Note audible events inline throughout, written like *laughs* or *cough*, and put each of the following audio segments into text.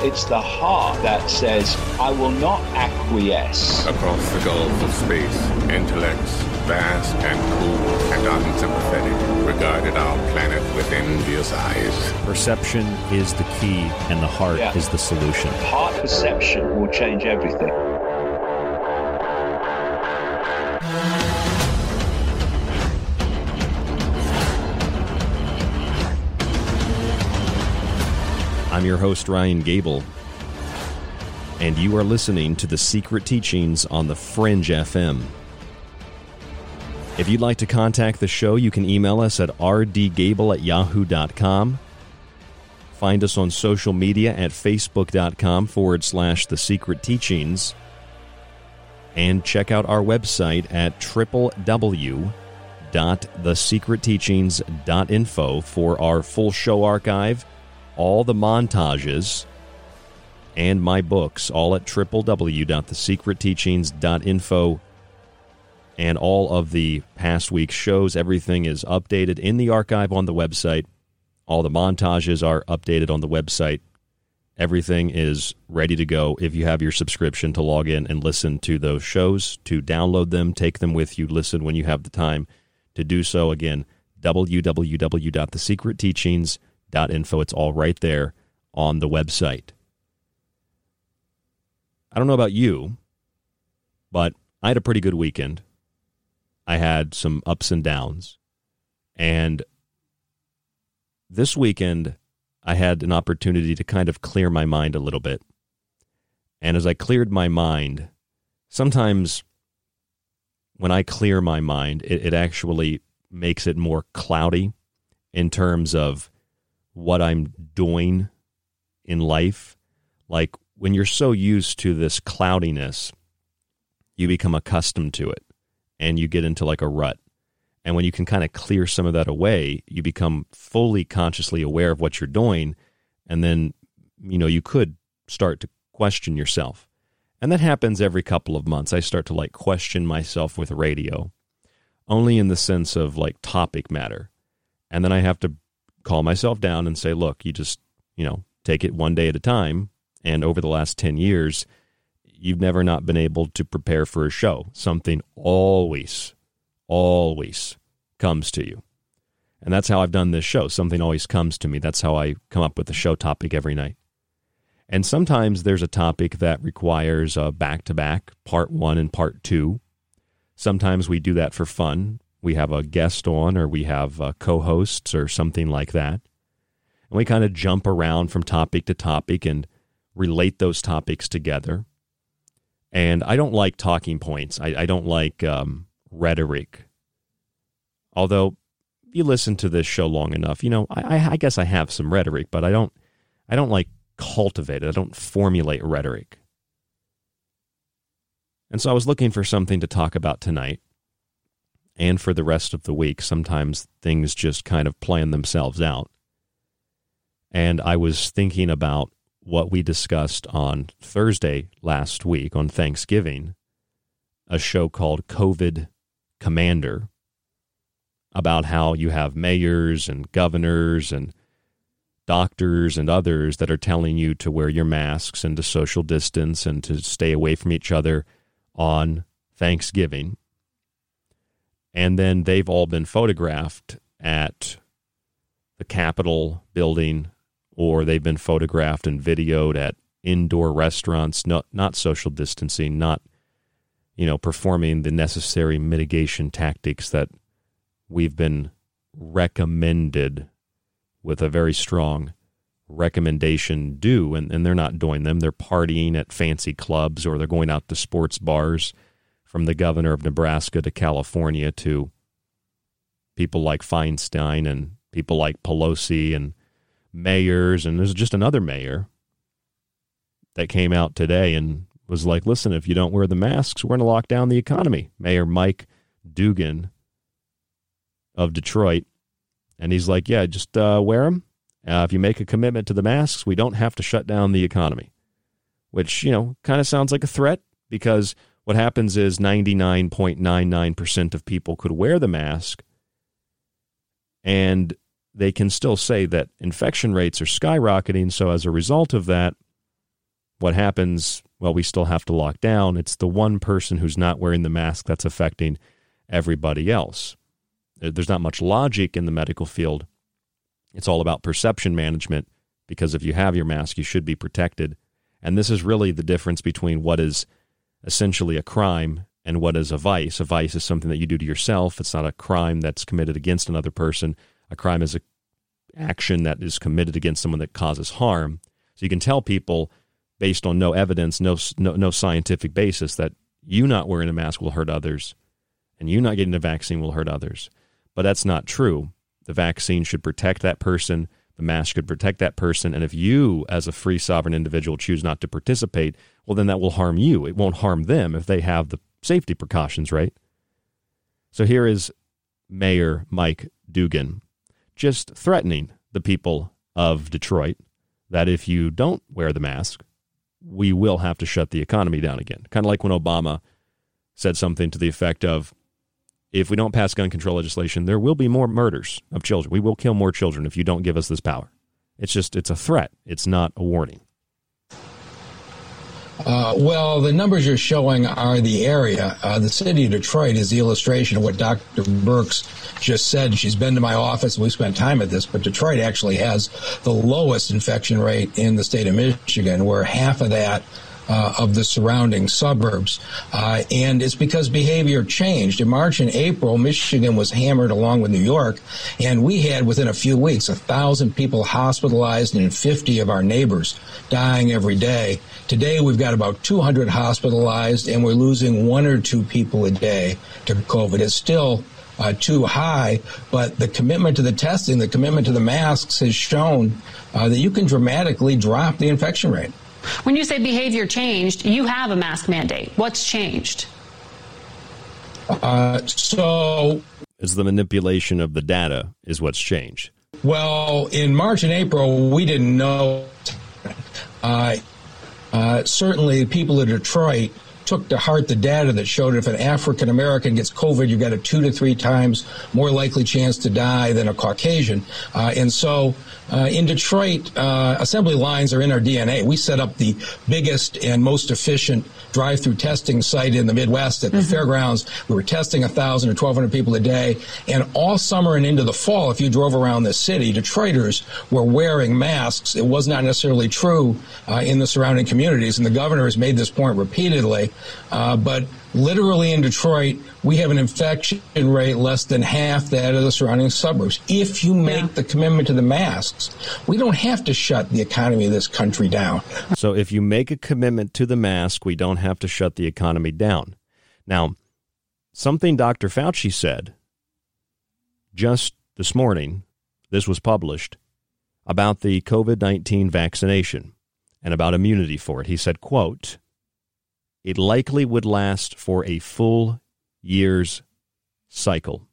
It's the heart that says, I will not acquiesce. Across the gulf of space, intellects, vast and cool and unsympathetic, regarded our planet with envious eyes. Perception is the key, and the heart Yeah. is the solution. Heart perception will change everything. I'm your host, Ryan Gable, and you are listening to The Secret Teachings on the Fringe FM. If you'd like to contact the show, you can email us at rdgable at yahoo.com. Find us on social media at facebook.com forward slash The Secret Teachings. And check out our website at www.thesecretteachings.info for our full show archive, all the montages, and my books, all at www.thesecretteachings.info. And all of the past week's shows, everything is updated in the archive on the website. All the montages are updated on the website. Everything is ready to go if you have your subscription to log in and listen to those shows, to download them, take them with you, listen when you have the time to do so. Again, www.thesecretteachings.info. It's all right there on the website. I don't know about you, but I had a pretty good weekend. I had some ups and downs. And this weekend, I had an opportunity to kind of clear my mind a little bit. And as I cleared my mind, sometimes when I clear my mind, it, it actually makes it more cloudy in terms of what I'm doing in life. Like when you're so used to this cloudiness, you become accustomed to it and you get into like a rut. And when you can kind of clear some of that away, you become fully consciously aware of what you're doing. And then, you know, you could start to question yourself. And that happens every couple of months. I start to like question myself with radio, only in the sense of like topic matter. And then I have to call myself down and say, look, you just, you know, take it one day at a time. And over the last 10 years, you've never not been able to prepare for a show. Something always, always comes to you. And that's how I've done this show. Something always comes to me. That's how I come up with a show topic every night. And sometimes there's a topic that requires a back to back, part one and part two. Sometimes we do that for fun. We have a guest on, or we have uh, co hosts, or something like that. And we kind of jump around from topic to topic and relate those topics together. And I don't like talking points. I, I don't like um, rhetoric. Although, you listen to this show long enough, you know I, I guess I have some rhetoric, but I don't. I don't like cultivate it. I don't formulate rhetoric. And so I was looking for something to talk about tonight and for the rest of the week. Sometimes things just kind of plan themselves out. And I was thinking about what we discussed on Thursday last week on Thanksgiving, a show called COVID Commander, about how you have mayors and governors and doctors and others that are telling you to wear your masks and to social distance and to stay away from each other on Thanksgiving. And then they've all been photographed at the Capitol building or they've been photographed and videoed at indoor restaurants, not not social distancing, not you know performing the necessary mitigation tactics that we've been recommended with a very strong recommendation do and, and they're not doing them. They're partying at fancy clubs or they're going out to sports bars from the governor of nebraska to california to people like feinstein and people like pelosi and mayors, and there's just another mayor that came out today and was like, listen, if you don't wear the masks, we're going to lock down the economy. Mayor Mike Duggan of Detroit. And he's like, yeah, just uh, wear them. Uh, if you make a commitment to the masks, we don't have to shut down the economy, which, you know, kind of sounds like a threat because what happens is 99.99% of people could wear the mask and they can still say that infection rates are skyrocketing. So, as a result of that, what happens? Well, we still have to lock down. It's the one person who's not wearing the mask that's affecting everybody else. There's not much logic in the medical field. It's all about perception management because if you have your mask, you should be protected. And this is really the difference between what is essentially a crime and what is a vice. A vice is something that you do to yourself, it's not a crime that's committed against another person. A crime is an action that is committed against someone that causes harm. So you can tell people based on no evidence, no, no, no scientific basis that you not wearing a mask will hurt others and you not getting a vaccine will hurt others. But that's not true. The vaccine should protect that person. The mask should protect that person. And if you, as a free sovereign individual, choose not to participate, well, then that will harm you. It won't harm them if they have the safety precautions, right? So here is Mayor Mike Duggan just threatening the people of Detroit that if you don't wear the mask, we will have to shut the economy down again. Kind of like when Obama said something to the effect of, if we don't pass gun control legislation, there will be more murders of children. We will kill more children if you don't give us this power. It's just, it's a threat. It's not a warning. Uh, well, the numbers you're showing are the area. Uh, the city of Detroit is the illustration of what Dr. Birx just said. She's been to my office and we spent time at this, but Detroit actually has the lowest infection rate in the state of Michigan, where half of that uh, of the surrounding suburbs. Uh, and it's because behavior changed. In March and April, Michigan was hammered along with New York, and we had within a few weeks a thousand people hospitalized and 50 of our neighbors dying every day. Today, we've got about 200 hospitalized, and we're losing one or two people a day to COVID. It's still uh, too high, but the commitment to the testing, the commitment to the masks has shown uh, that you can dramatically drop the infection rate. When you say behavior changed, you have a mask mandate. What's changed? Uh, so. Is the manipulation of the data is what's changed. Well, in March and April, we didn't know. Uh, certainly, people in Detroit took to heart the data that showed if an African American gets COVID, you've got a two to three times more likely chance to die than a Caucasian. Uh, and so uh, in Detroit, uh, assembly lines are in our DNA. We set up the biggest and most efficient drive-through testing site in the Midwest at the mm-hmm. fairgrounds. We were testing 1,000 or 1,200 people a day. And all summer and into the fall, if you drove around the city, Detroiters were wearing masks. It was not necessarily true uh, in the surrounding communities. And the governor has made this point repeatedly. Uh, but literally in Detroit, we have an infection rate less than half that of the surrounding suburbs. If you make yeah. the commitment to the masks, we don't have to shut the economy of this country down. So if you make a commitment to the mask, we don't have to shut the economy down. Now, something Dr. Fauci said just this morning, this was published, about the COVID-19 vaccination and about immunity for it. He said, quote, it likely would last for a full year's cycle.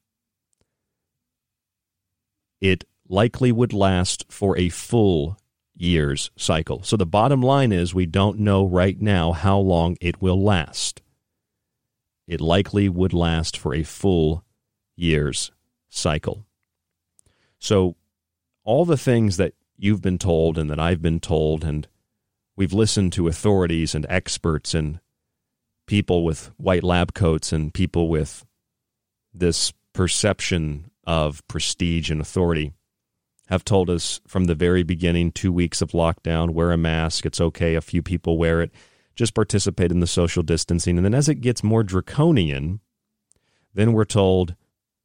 It likely would last for a full year's cycle. So the bottom line is we don't know right now how long it will last. It likely would last for a full year's cycle. So all the things that you've been told and that I've been told and we've listened to authorities and experts and people with white lab coats and people with this perception of prestige and authority have told us from the very beginning two weeks of lockdown wear a mask it's okay a few people wear it just participate in the social distancing. And then as it gets more draconian then we're told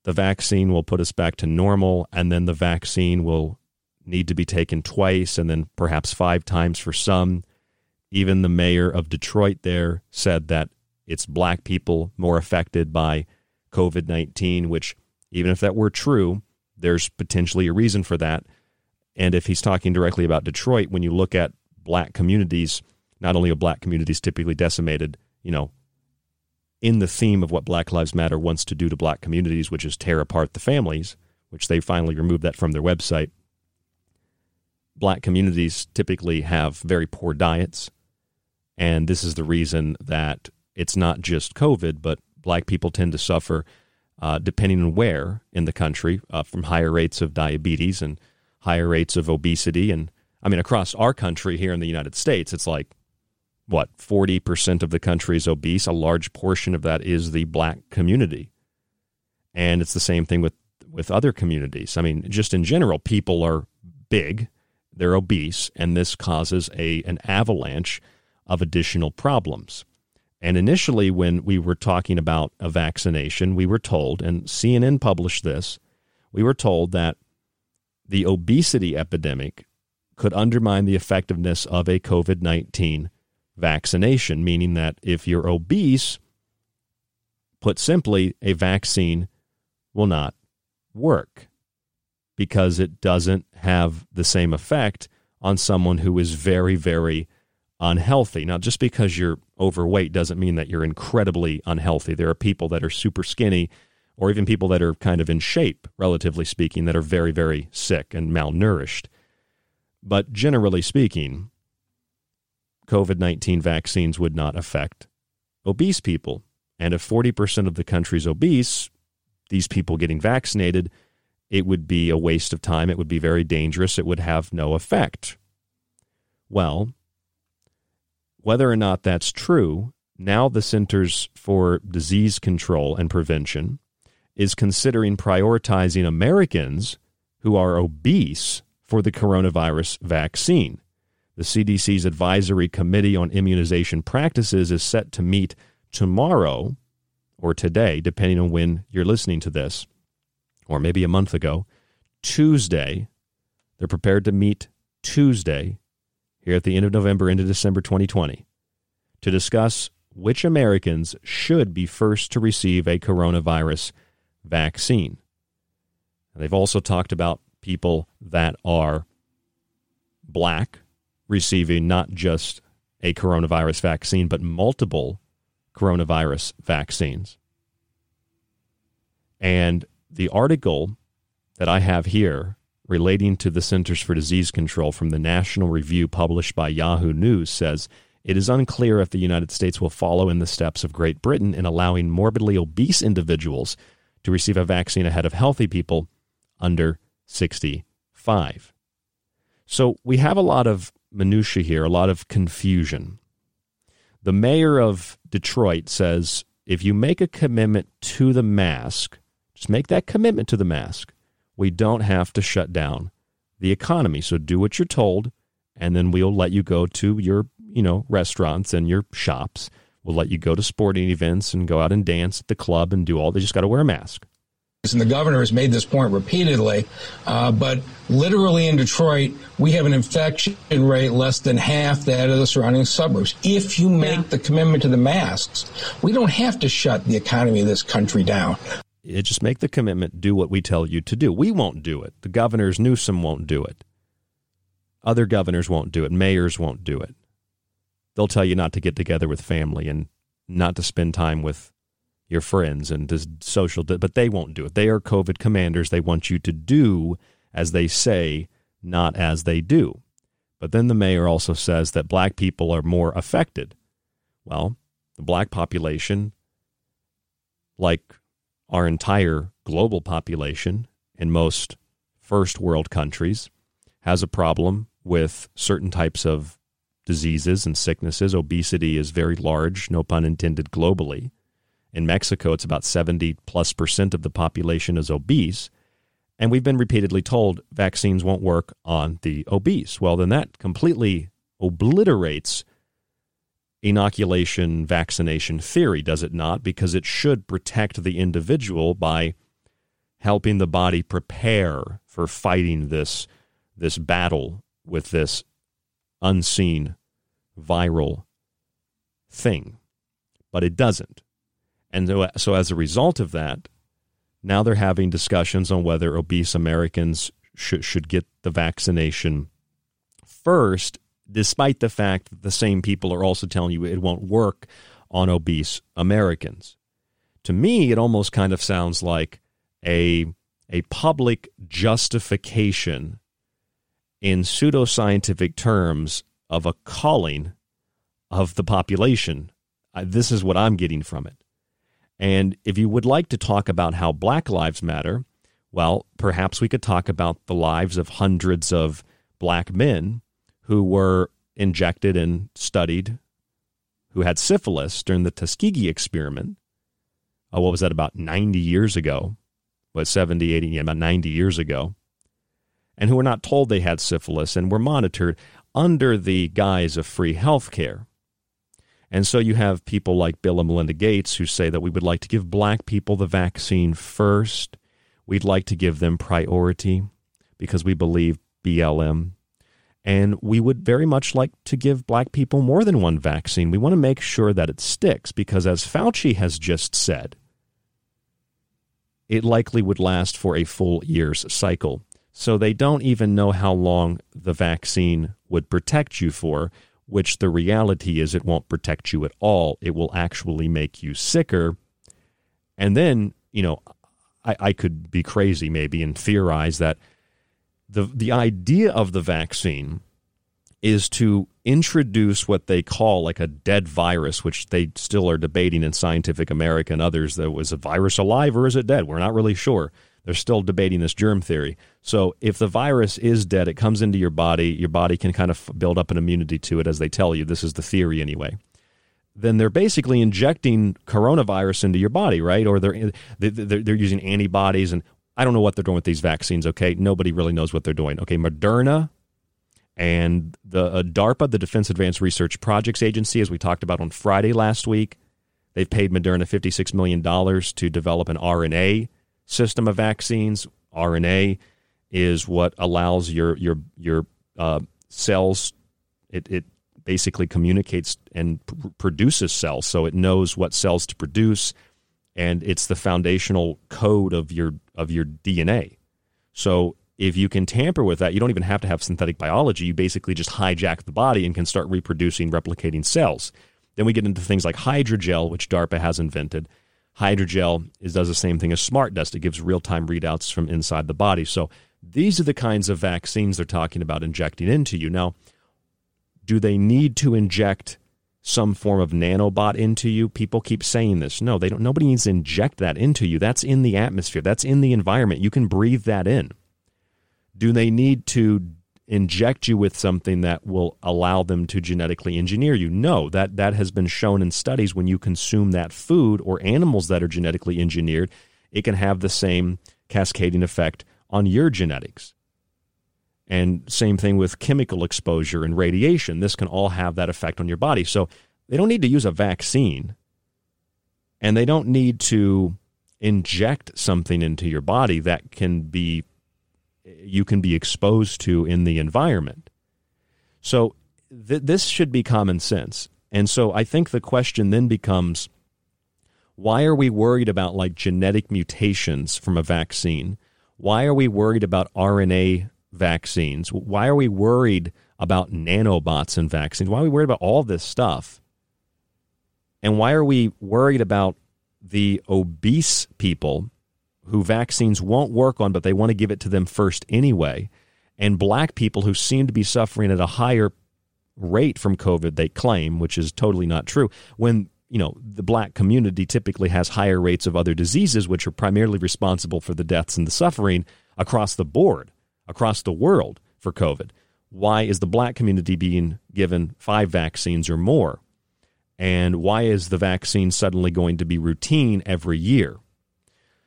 the vaccine will put us back to normal and then the vaccine will need to be taken twice and then perhaps five times for some even the mayor of Detroit there said that it's black people more affected by COVID 19, which, even if that were true, there's potentially a reason for that. And if he's talking directly about Detroit, when you look at black communities, not only are black communities typically decimated, you know, in the theme of what Black Lives Matter wants to do to black communities, which is tear apart the families, which they finally removed that from their website. Black communities typically have very poor diets. And this is the reason that it's not just COVID, but black people tend to suffer, uh, depending on where in the country, uh, from higher rates of diabetes and higher rates of obesity. And I mean, across our country here in the United States, it's like, what, 40% of the country is obese. A large portion of that is the black community. And it's the same thing with, with other communities. I mean, just in general, people are big, they're obese, and this causes a, an avalanche of additional problems. And initially, when we were talking about a vaccination, we were told, and CNN published this, we were told that the obesity epidemic could undermine the effectiveness of a COVID 19 vaccination, meaning that if you're obese, put simply, a vaccine will not work because it doesn't have the same effect on someone who is very, very unhealthy. Now, just because you're overweight doesn't mean that you're incredibly unhealthy. There are people that are super skinny, or even people that are kind of in shape, relatively speaking, that are very, very sick and malnourished. But generally speaking, COVID 19 vaccines would not affect obese people. And if 40% of the country's obese, these people getting vaccinated, it would be a waste of time. It would be very dangerous. It would have no effect. Well, whether or not that's true, now the Centers for Disease Control and Prevention is considering prioritizing Americans who are obese for the coronavirus vaccine. The CDC's Advisory Committee on Immunization Practices is set to meet tomorrow or today, depending on when you're listening to this, or maybe a month ago. Tuesday, they're prepared to meet Tuesday here at the end of November into December 2020 to discuss which Americans should be first to receive a coronavirus vaccine. They've also talked about people that are black receiving not just a coronavirus vaccine, but multiple coronavirus vaccines. And the article that I have here relating to the Centers for Disease Control from the National Review published by Yahoo News says it is unclear if the United States will follow in the steps of Great Britain in allowing morbidly obese individuals to receive a vaccine ahead of healthy people under 65. So we have a lot of minutia here, a lot of confusion. The mayor of Detroit says if you make a commitment to the mask, just make that commitment to the mask, we don't have to shut down the economy. So do what you're told, and then we'll let you go to your, you know, restaurants and your shops. We'll let you go to sporting events and go out and dance at the club and do all. They just got to wear a mask and the governor has made this point repeatedly, uh, but literally in Detroit, we have an infection rate less than half that of the surrounding suburbs. If you make yeah. the commitment to the masks, we don't have to shut the economy of this country down. It just make the commitment, do what we tell you to do. We won't do it. The governors, Newsom won't do it. Other governors won't do it. Mayors won't do it. They'll tell you not to get together with family and not to spend time with your friends and social, but they won't do it. They are COVID commanders. They want you to do as they say, not as they do. But then the mayor also says that black people are more affected. Well, the black population, like our entire global population in most first world countries, has a problem with certain types of diseases and sicknesses. Obesity is very large, no pun intended, globally. In Mexico, it's about 70 plus percent of the population is obese. And we've been repeatedly told vaccines won't work on the obese. Well, then that completely obliterates inoculation vaccination theory, does it not? Because it should protect the individual by helping the body prepare for fighting this, this battle with this unseen viral thing. But it doesn't. And so, so as a result of that, now they're having discussions on whether obese Americans should, should get the vaccination first, despite the fact that the same people are also telling you it won't work on obese Americans. To me, it almost kind of sounds like a, a public justification in pseudoscientific terms of a calling of the population. this is what I'm getting from it. And if you would like to talk about how Black Lives Matter, well, perhaps we could talk about the lives of hundreds of black men who were injected and studied, who had syphilis during the Tuskegee experiment. Oh, what was that, about 90 years ago? What, 70, 80, yeah, about 90 years ago? And who were not told they had syphilis and were monitored under the guise of free health care. And so you have people like Bill and Melinda Gates who say that we would like to give black people the vaccine first. We'd like to give them priority because we believe BLM. And we would very much like to give black people more than one vaccine. We want to make sure that it sticks because, as Fauci has just said, it likely would last for a full year's cycle. So they don't even know how long the vaccine would protect you for which the reality is it won't protect you at all. It will actually make you sicker. And then, you know, I, I could be crazy maybe and theorize that the the idea of the vaccine is to introduce what they call like a dead virus, which they still are debating in Scientific America and others. That was a virus alive or is it dead? We're not really sure. They're still debating this germ theory. So if the virus is dead, it comes into your body. Your body can kind of build up an immunity to it, as they tell you. This is the theory anyway. Then they're basically injecting coronavirus into your body, right? Or they're they're, they're using antibodies, and I don't know what they're doing with these vaccines. Okay, nobody really knows what they're doing. Okay, Moderna and the uh, DARPA, the Defense Advanced Research Projects Agency, as we talked about on Friday last week, they've paid Moderna $56 million to develop an RNA system of vaccines. RNA is what allows your your your uh, cells. It, it basically communicates and pr- produces cells, so it knows what cells to produce, and it's the foundational code of your of your DNA. So if you can tamper with that, you don't even have to have synthetic biology. You basically just hijack the body and can start reproducing, replicating cells. Then we get into things like hydrogel, which DARPA has invented. Hydrogel is, does the same thing as SmartDust. It gives real time readouts from inside the body. So these are the kinds of vaccines they're talking about injecting into you. Now, do they need to inject some form of nanobot into you? People keep saying this. No, they don't. Nobody needs to inject that into you. That's in the atmosphere. That's in the environment. You can breathe that in do they need to inject you with something that will allow them to genetically engineer you? No, that that has been shown in studies when you consume that food or animals that are genetically engineered, it can have the same cascading effect on your genetics. And same thing with chemical exposure and radiation. This can all have that effect on your body. So they don't need to use a vaccine and they don't need to inject something into your body that can be you can be exposed to in the environment. So th- this should be common sense. And so I think the question then becomes why are we worried about like genetic mutations from a vaccine? Why are we worried about RNA vaccines? Why are we worried about nanobots and vaccines? Why are we worried about all this stuff? And why are we worried about the obese people who vaccines won't work on, but they want to give it to them first anyway, and black people who seem to be suffering at a higher rate from COVID, they claim, which is totally not true. When you know the black community typically has higher rates of other diseases, which are primarily responsible for the deaths and the suffering across the board, across the world for COVID. Why is the black community being given five vaccines or more? And why is the vaccine suddenly going to be routine every year?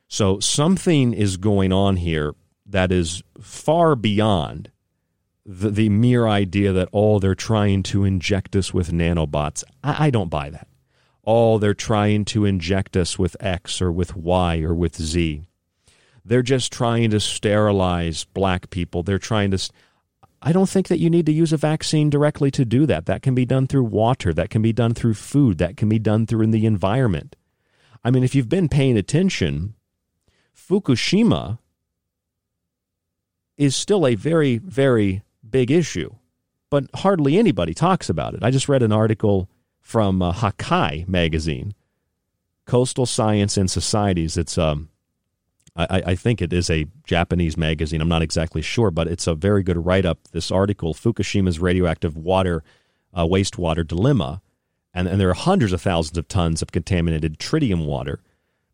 So something is going on here that is far beyond the, the mere idea that, oh, they're trying to inject us with nanobots. I, I don't buy that. Oh, they're trying to inject us with X or with Y or with Z. They're just trying to sterilize black people. They're trying to. I don't think that you need to use a vaccine directly to do that. That can be done through water. That can be done through food. That can be done through in the environment. I mean, if you've been paying attention, Fukushima is still a very, very big issue, but hardly anybody talks about it. I just read an article from uh, Hakai magazine, Coastal Science and Societies. It's um, I, I, think it is a Japanese magazine. I'm not exactly sure, but it's a very good write up. This article, Fukushima's radioactive water, uh, wastewater dilemma, and, and there are hundreds of thousands of tons of contaminated tritium water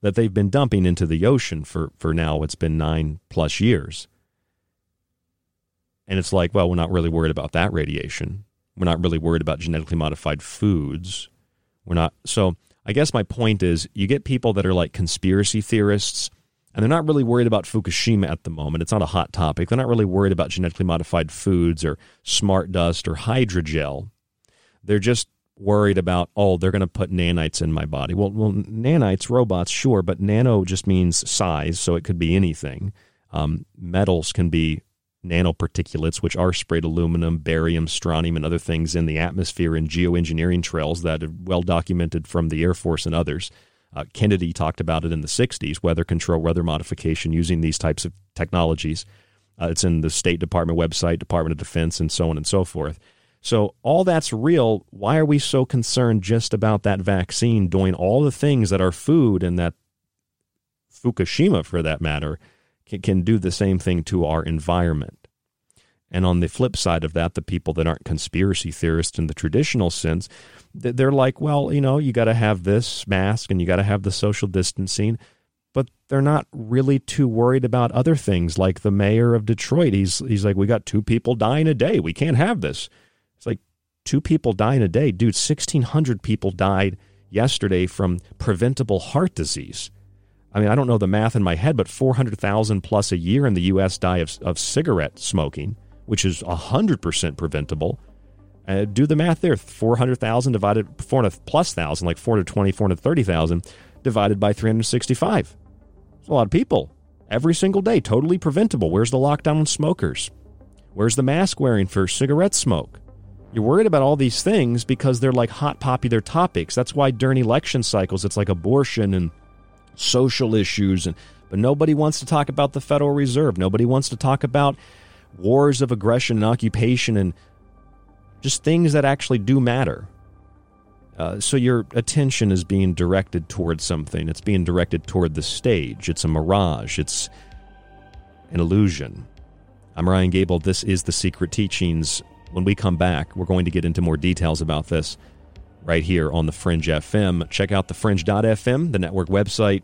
that they've been dumping into the ocean for, for now it's been nine plus years. And it's like, well, we're not really worried about that radiation. We're not really worried about genetically modified foods. We're not. So I guess my point is you get people that are like conspiracy theorists, and they're not really worried about Fukushima at the moment. It's not a hot topic. They're not really worried about genetically modified foods or smart dust or hydrogel. They're just worried about, oh, they're going to put nanites in my body. Well, well, nanites, robots, sure, but nano just means size, so it could be anything. Um, metals can be nanoparticulates, which are sprayed aluminum, barium, strontium, and other things in the atmosphere in geoengineering trails that are well documented from the Air Force and others. Uh, Kennedy talked about it in the 60s weather control, weather modification using these types of technologies. Uh, it's in the State Department website, Department of Defense, and so on and so forth. So, all that's real. Why are we so concerned just about that vaccine doing all the things that our food and that Fukushima, for that matter, can, can do the same thing to our environment? And on the flip side of that, the people that aren't conspiracy theorists in the traditional sense, they're like, well, you know, you got to have this mask and you got to have the social distancing, but they're not really too worried about other things like the mayor of Detroit. He's he's like, we got two people dying a day. We can't have this. It's like two people dying a day, dude. Sixteen hundred people died yesterday from preventable heart disease. I mean, I don't know the math in my head, but 400,000 plus a year in the U.S. die of, of cigarette smoking, which is 100% preventable. Uh, do the math there 400,000 divided 400 plus thousand, like 420, 430,000 divided by 365. It's a lot of people every single day, totally preventable. Where's the lockdown on smokers? Where's the mask wearing for cigarette smoke? You're worried about all these things because they're like hot popular topics. That's why during election cycles, it's like abortion and social issues and but nobody wants to talk about the Federal Reserve. Nobody wants to talk about wars of aggression and occupation and just things that actually do matter. Uh, so your attention is being directed towards something. It's being directed toward the stage. It's a mirage. It's an illusion. I'm Ryan Gable. This is The Secret Teachings. When we come back, we're going to get into more details about this right here on the Fringe FM. Check out the Fringe.fm, the network website.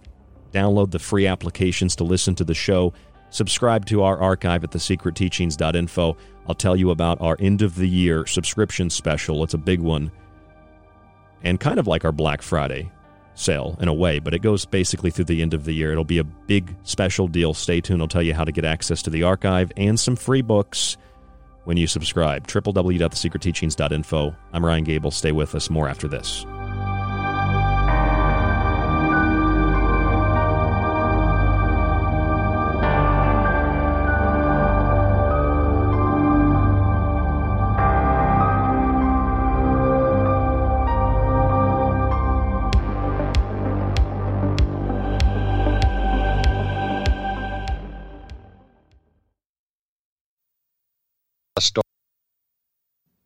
Download the free applications to listen to the show. Subscribe to our archive at thesecretteachings.info. I'll tell you about our end of the year subscription special. It's a big one. And kind of like our Black Friday sale in a way, but it goes basically through the end of the year. It'll be a big special deal. Stay tuned. I'll tell you how to get access to the archive and some free books when you subscribe. www.thesecretteachings.info. I'm Ryan Gable. Stay with us. More after this.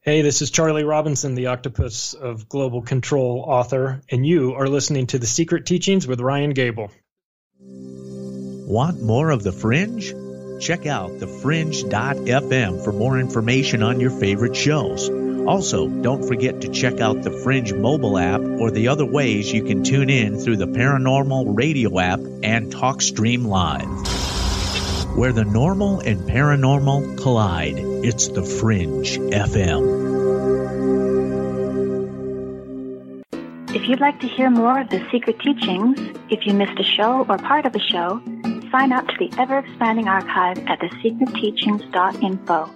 Hey, this is Charlie Robinson, the Octopus of Global Control author, and you are listening to The Secret Teachings with Ryan Gable. Want more of The Fringe? Check out thefringe.fm for more information on your favorite shows. Also, don't forget to check out the Fringe mobile app or the other ways you can tune in through the Paranormal Radio app and TalkStream Live. Where the normal and paranormal collide, it's the Fringe FM. If you'd like to hear more of the secret teachings, if you missed a show or part of a show, sign up to the ever expanding archive at thesecretteachings.info.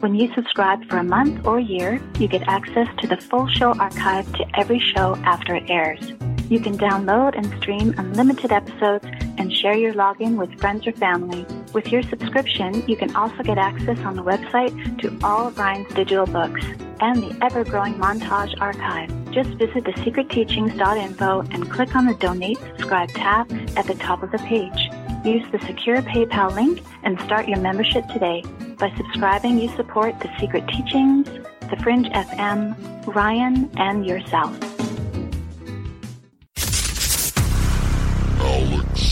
When you subscribe for a month or year, you get access to the full show archive to every show after it airs. You can download and stream unlimited episodes and share your login with friends or family. With your subscription, you can also get access on the website to all of Ryan's digital books and the ever-growing montage archive. Just visit thesecretteachings.info and click on the Donate Subscribe tab at the top of the page. Use the secure PayPal link and start your membership today. By subscribing, you support The Secret Teachings, The Fringe FM, Ryan, and yourself. Alex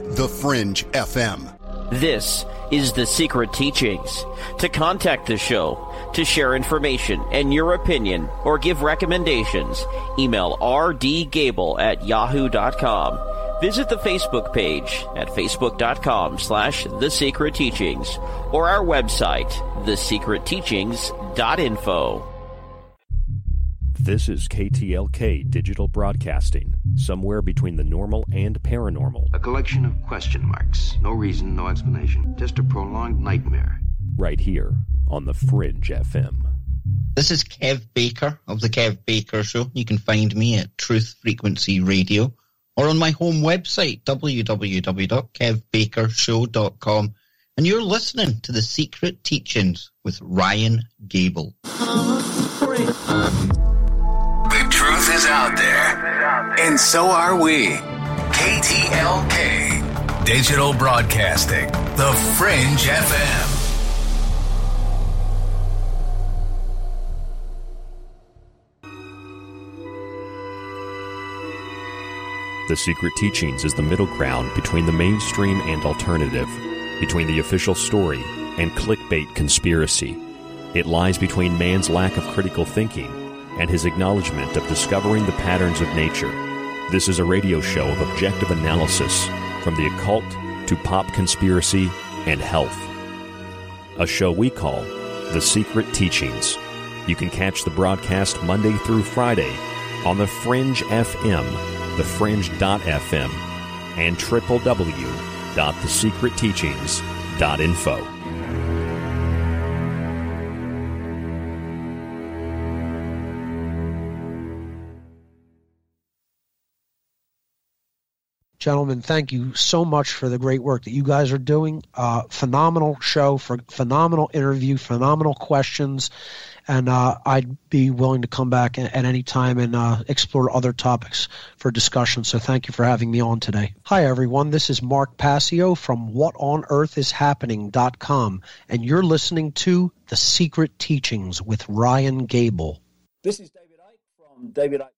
the Fringe FM. This is The Secret Teachings. To contact the show, to share information and your opinion, or give recommendations, email rdgable at yahoo.com. Visit the Facebook page at facebook.com slash The Secret Teachings or our website, thesecretteachings.info. This is KTLK Digital Broadcasting, somewhere between the normal and paranormal. A collection of question marks. No reason, no explanation. Just a prolonged nightmare. Right here on the Fringe FM. This is Kev Baker of The Kev Baker Show. You can find me at Truth Frequency Radio or on my home website, www.kevbakershow.com. And you're listening to The Secret Teachings with Ryan Gable. Is out there, and so are we. KTLK, Digital Broadcasting, The Fringe FM. The Secret Teachings is the middle ground between the mainstream and alternative, between the official story and clickbait conspiracy. It lies between man's lack of critical thinking and his acknowledgement of discovering the patterns of nature. This is a radio show of objective analysis from the occult to pop conspiracy and health. A show we call The Secret Teachings. You can catch the broadcast Monday through Friday on the Fringe FM, thefringe.fm, and www.thesecretteachings.info. Gentlemen, thank you so much for the great work that you guys are doing. Uh, phenomenal show, for phenomenal interview, phenomenal questions, and uh, I'd be willing to come back at, any time and uh, explore other topics for discussion. So thank you for having me on today. Hi everyone, this is Mark Passio from WhatOnEarthIsHappening.com, and you're listening to The Secret Teachings with Ryan Gable. This is David Icke from David Icke.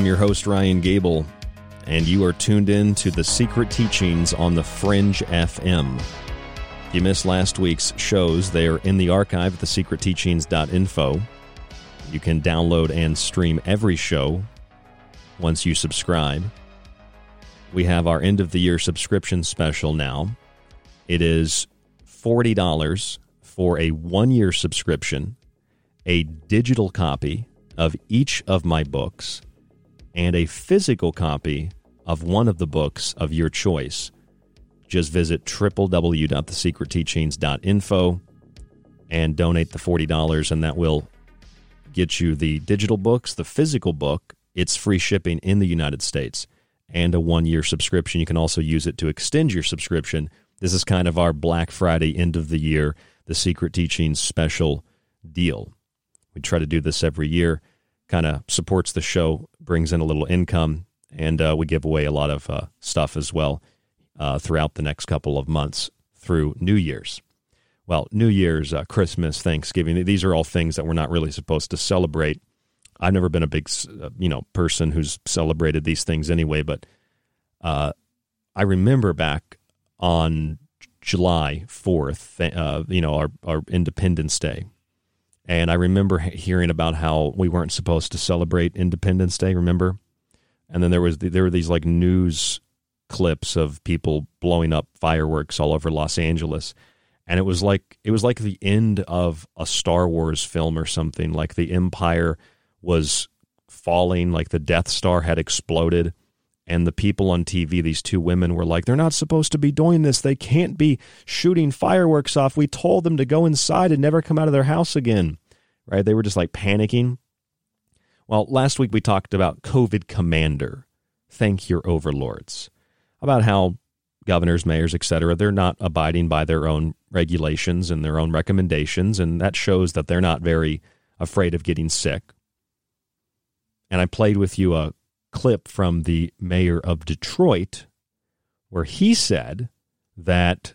I'm your host, Ryan Gable, and you are tuned in to the Secret Teachings on the Fringe FM. If you missed last week's shows, they are in the archive at thesecretteachings.info. You can download and stream every show once you subscribe. We have our end of the year subscription special now. It is $40 for a one year subscription, a digital copy of each of my books, and a physical copy of one of the books of your choice. Just visit www.thesecretteachings.info and donate the $40, and that will get you the digital books, the physical book. It's free shipping in the United States, and a one year subscription. You can also use it to extend your subscription. This is kind of our Black Friday end of the year, the Secret Teachings special deal. We try to do this every year kind of supports the show, brings in a little income, and uh, we give away a lot of uh, stuff as well uh, throughout the next couple of months through New Year's. Well, New Year's, uh, Christmas, Thanksgiving, these are all things that we're not really supposed to celebrate. I've never been a big, uh, you know, person who's celebrated these things anyway, but I remember back on July 4th, you know, our, our Independence Day, and I remember hearing about how we weren't supposed to celebrate Independence Day. Remember? And then there was there were these like news clips of people blowing up fireworks all over Los Angeles, and it was like it was like the end of a Star Wars film or something. Like the Empire was falling, like the Death Star had exploded, and the people on TV, these two women, were like, "They're not supposed to be doing this. They can't be shooting fireworks off. We told them to go inside and never come out of their house again." right? They were just like panicking. Well, last week we talked about COVID Commander. thank your overlords about how governors, mayors, etc., they're not abiding by their own regulations and their own recommendations, and that shows that they're not very afraid of getting sick. And I played with you a clip from the mayor of Detroit where he said that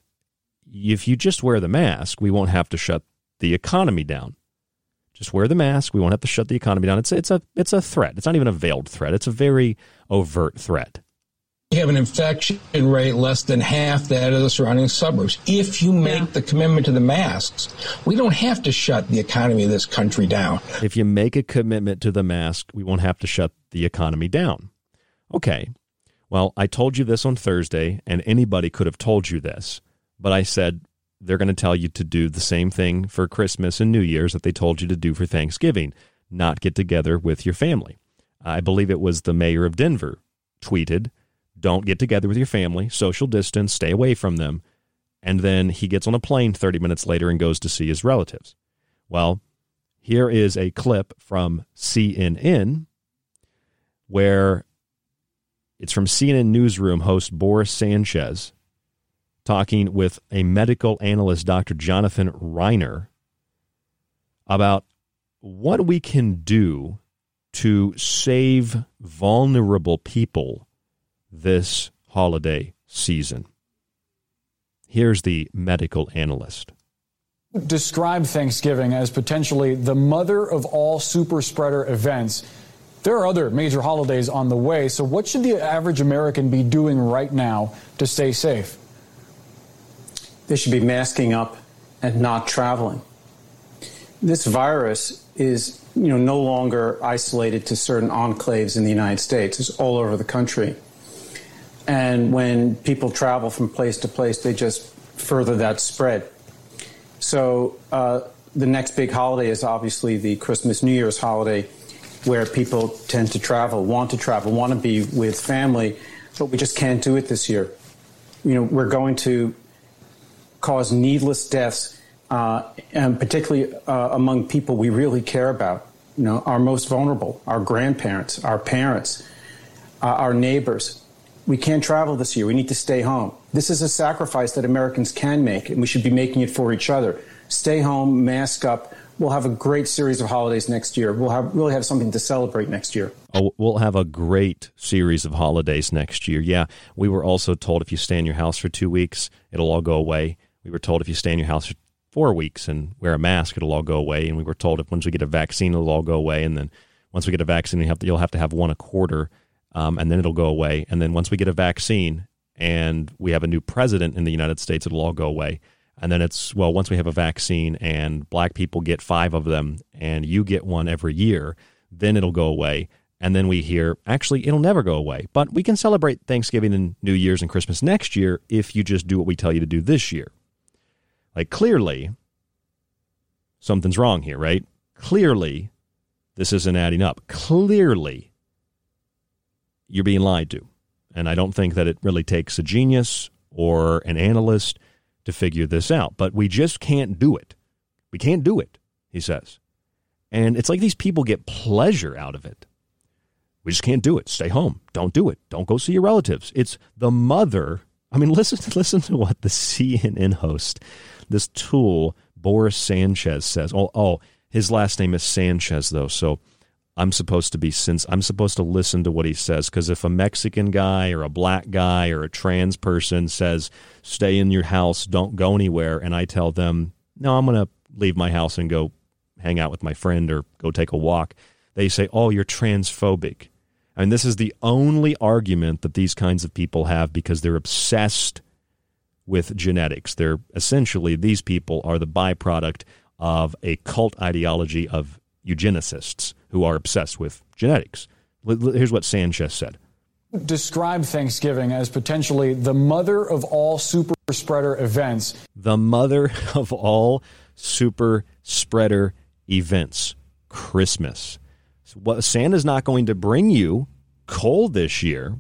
if you just wear the mask, we won't have to shut the economy down. Just wear the mask. We won't have to shut the economy down. It's it's a it's a threat. It's not even a veiled threat. It's a very overt threat. You have an infection rate less than half that of the surrounding suburbs. If you make yeah. the commitment to the masks, we don't have to shut the economy of this country down. If you make a commitment to the mask, we won't have to shut the economy down. Okay. Well, I told you this on Thursday, and anybody could have told you this, but I said they're going to tell you to do the same thing for Christmas and New Year's that they told you to do for Thanksgiving not get together with your family. I believe it was the mayor of Denver tweeted, Don't get together with your family, social distance, stay away from them. And then he gets on a plane 30 minutes later and goes to see his relatives. Well, here is a clip from CNN where it's from CNN Newsroom host Boris Sanchez talking with a medical analyst, Dr. Jonathan Reiner, about what we can do to save vulnerable people this holiday season. Here's the medical analyst. Describe Thanksgiving as potentially the mother of all super spreader events. There are other major holidays on the way, so what should the average American be doing right now to stay safe? They should be masking up and not traveling. This virus is you know, no longer isolated to certain enclaves in the United States. It's all over the country. And when people travel from place to place, they just further that spread. So uh, the next big holiday is obviously the Christmas New Year's holiday, where people tend to travel, want to travel, want to be with family, but we just can't do it this year. You know, we're going to cause needless deaths, uh, and particularly uh, among people we really care about. You know, our most vulnerable, our grandparents, our parents, uh, our neighbors. We can't travel this year. We need to stay home. This is a sacrifice that Americans can make, and we should be making it for each other. Stay home, mask up. We'll have a great series of holidays next year. We'll have really have something to celebrate next year. Oh, we'll have a great series of holidays next year. Yeah, we were also told if you stay in your house for two weeks, it'll all go away. We were told if you stay in your house for four weeks and wear a mask, it'll all go away. And we were told if once we get a vaccine, it'll all go away. And then once we get a vaccine, you have to, you'll have to have one a quarter, um, and then it'll go away. And then once we get a vaccine and we have a new president in the United States, it'll all go away. And then it's, well, once we have a vaccine and black people get five of them and you get one every year, then it'll go away. And then we hear, actually, it'll never go away. But we can celebrate Thanksgiving and New Year's and Christmas next year if you just do what we tell you to do this year. Like, clearly, something's wrong here, right? Clearly, this isn't adding up. Clearly, you're being lied to. And I don't think that it really takes a genius or an analyst to figure this out. But we just can't do it. We can't do it, he says. And it's like these people get pleasure out of it. We just can't do it. Stay home. Don't do it. Don't go see your relatives. It's the mother. I mean, *laughs* listen, listen to what the CNN host this tool, Boris Sanchez says. Oh, oh, his last name is Sanchez though, so I'm supposed to be since I'm supposed to listen to what he says because if a Mexican guy or a black guy or a trans person says stay in your house, don't go anywhere, and I tell them no, I'm going to leave my house and go hang out with my friend or go take a walk, they say, oh, you're transphobic. And this is the only argument that these kinds of people have because they're obsessed with genetics. They're essentially, these people are the byproduct of a cult ideology of eugenicists who are obsessed with genetics. Here's what Sanchez said. Describe Thanksgiving as potentially the mother of all super spreader events. The mother *laughs* of all super spreader events. Christmas. So what, Santa's not going to bring you coal this year.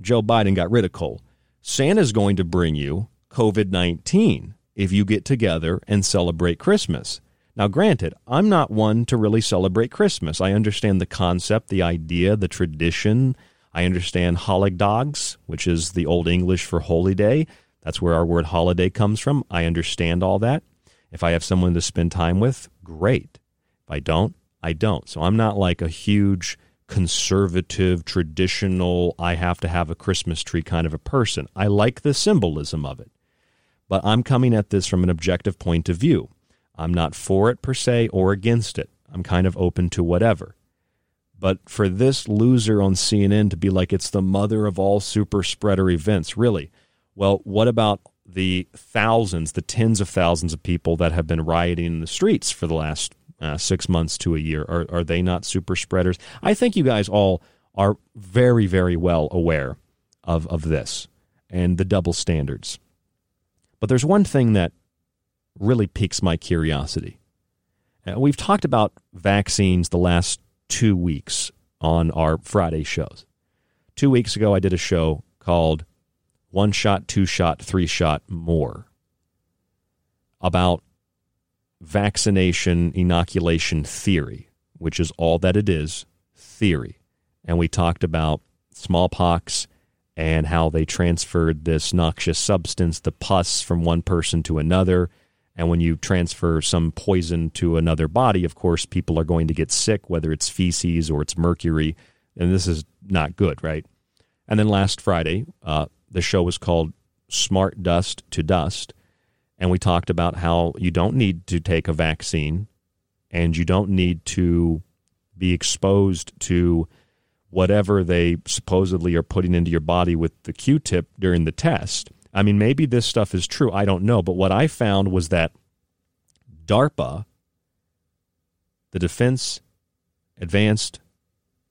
Joe Biden got rid of coal. Santa's going to bring you COVID 19 if you get together and celebrate Christmas. Now, granted, I'm not one to really celebrate Christmas. I understand the concept, the idea, the tradition I understand dogs, which is the Old English for holy day. That's where our word holiday comes from. I understand all that. If I have someone to spend time with, great. If I don't, I don't. So I'm not like a huge conservative, traditional, I have to have a Christmas tree kind of a person. I like the symbolism of it. But I'm coming at this from an objective point of view. I'm not for it per se or against it. I'm kind of open to whatever. But for this loser on CNN to be like it's the mother of all super spreader events, really? Well, what about the thousands, the tens of thousands of people that have been rioting in the streets for the last uh, six months to a year? Are, are they not super spreaders? I think you guys all are very, very well aware of, of this and the double standards. But there's one thing that really piques my curiosity. Uh, we've talked about vaccines the last two weeks on our Friday shows. Two weeks ago, I did a show called One Shot, Two Shot, Three Shot, More about vaccination inoculation theory, which is all that it is theory. And we talked about smallpox and how they transferred this noxious substance, the pus, from one person to another. And when you transfer some poison to another body, of course, people are going to get sick, whether it's feces or it's mercury. And this is not good, right? And then last Friday, uh, the show was called Smart Dust to Dust. And we talked about how you don't need to take a vaccine and you don't need to be exposed to whatever they supposedly are putting into your body with the Q tip during the test. I mean, maybe this stuff is true. I don't know. But what I found was that DARPA, the Defense Advanced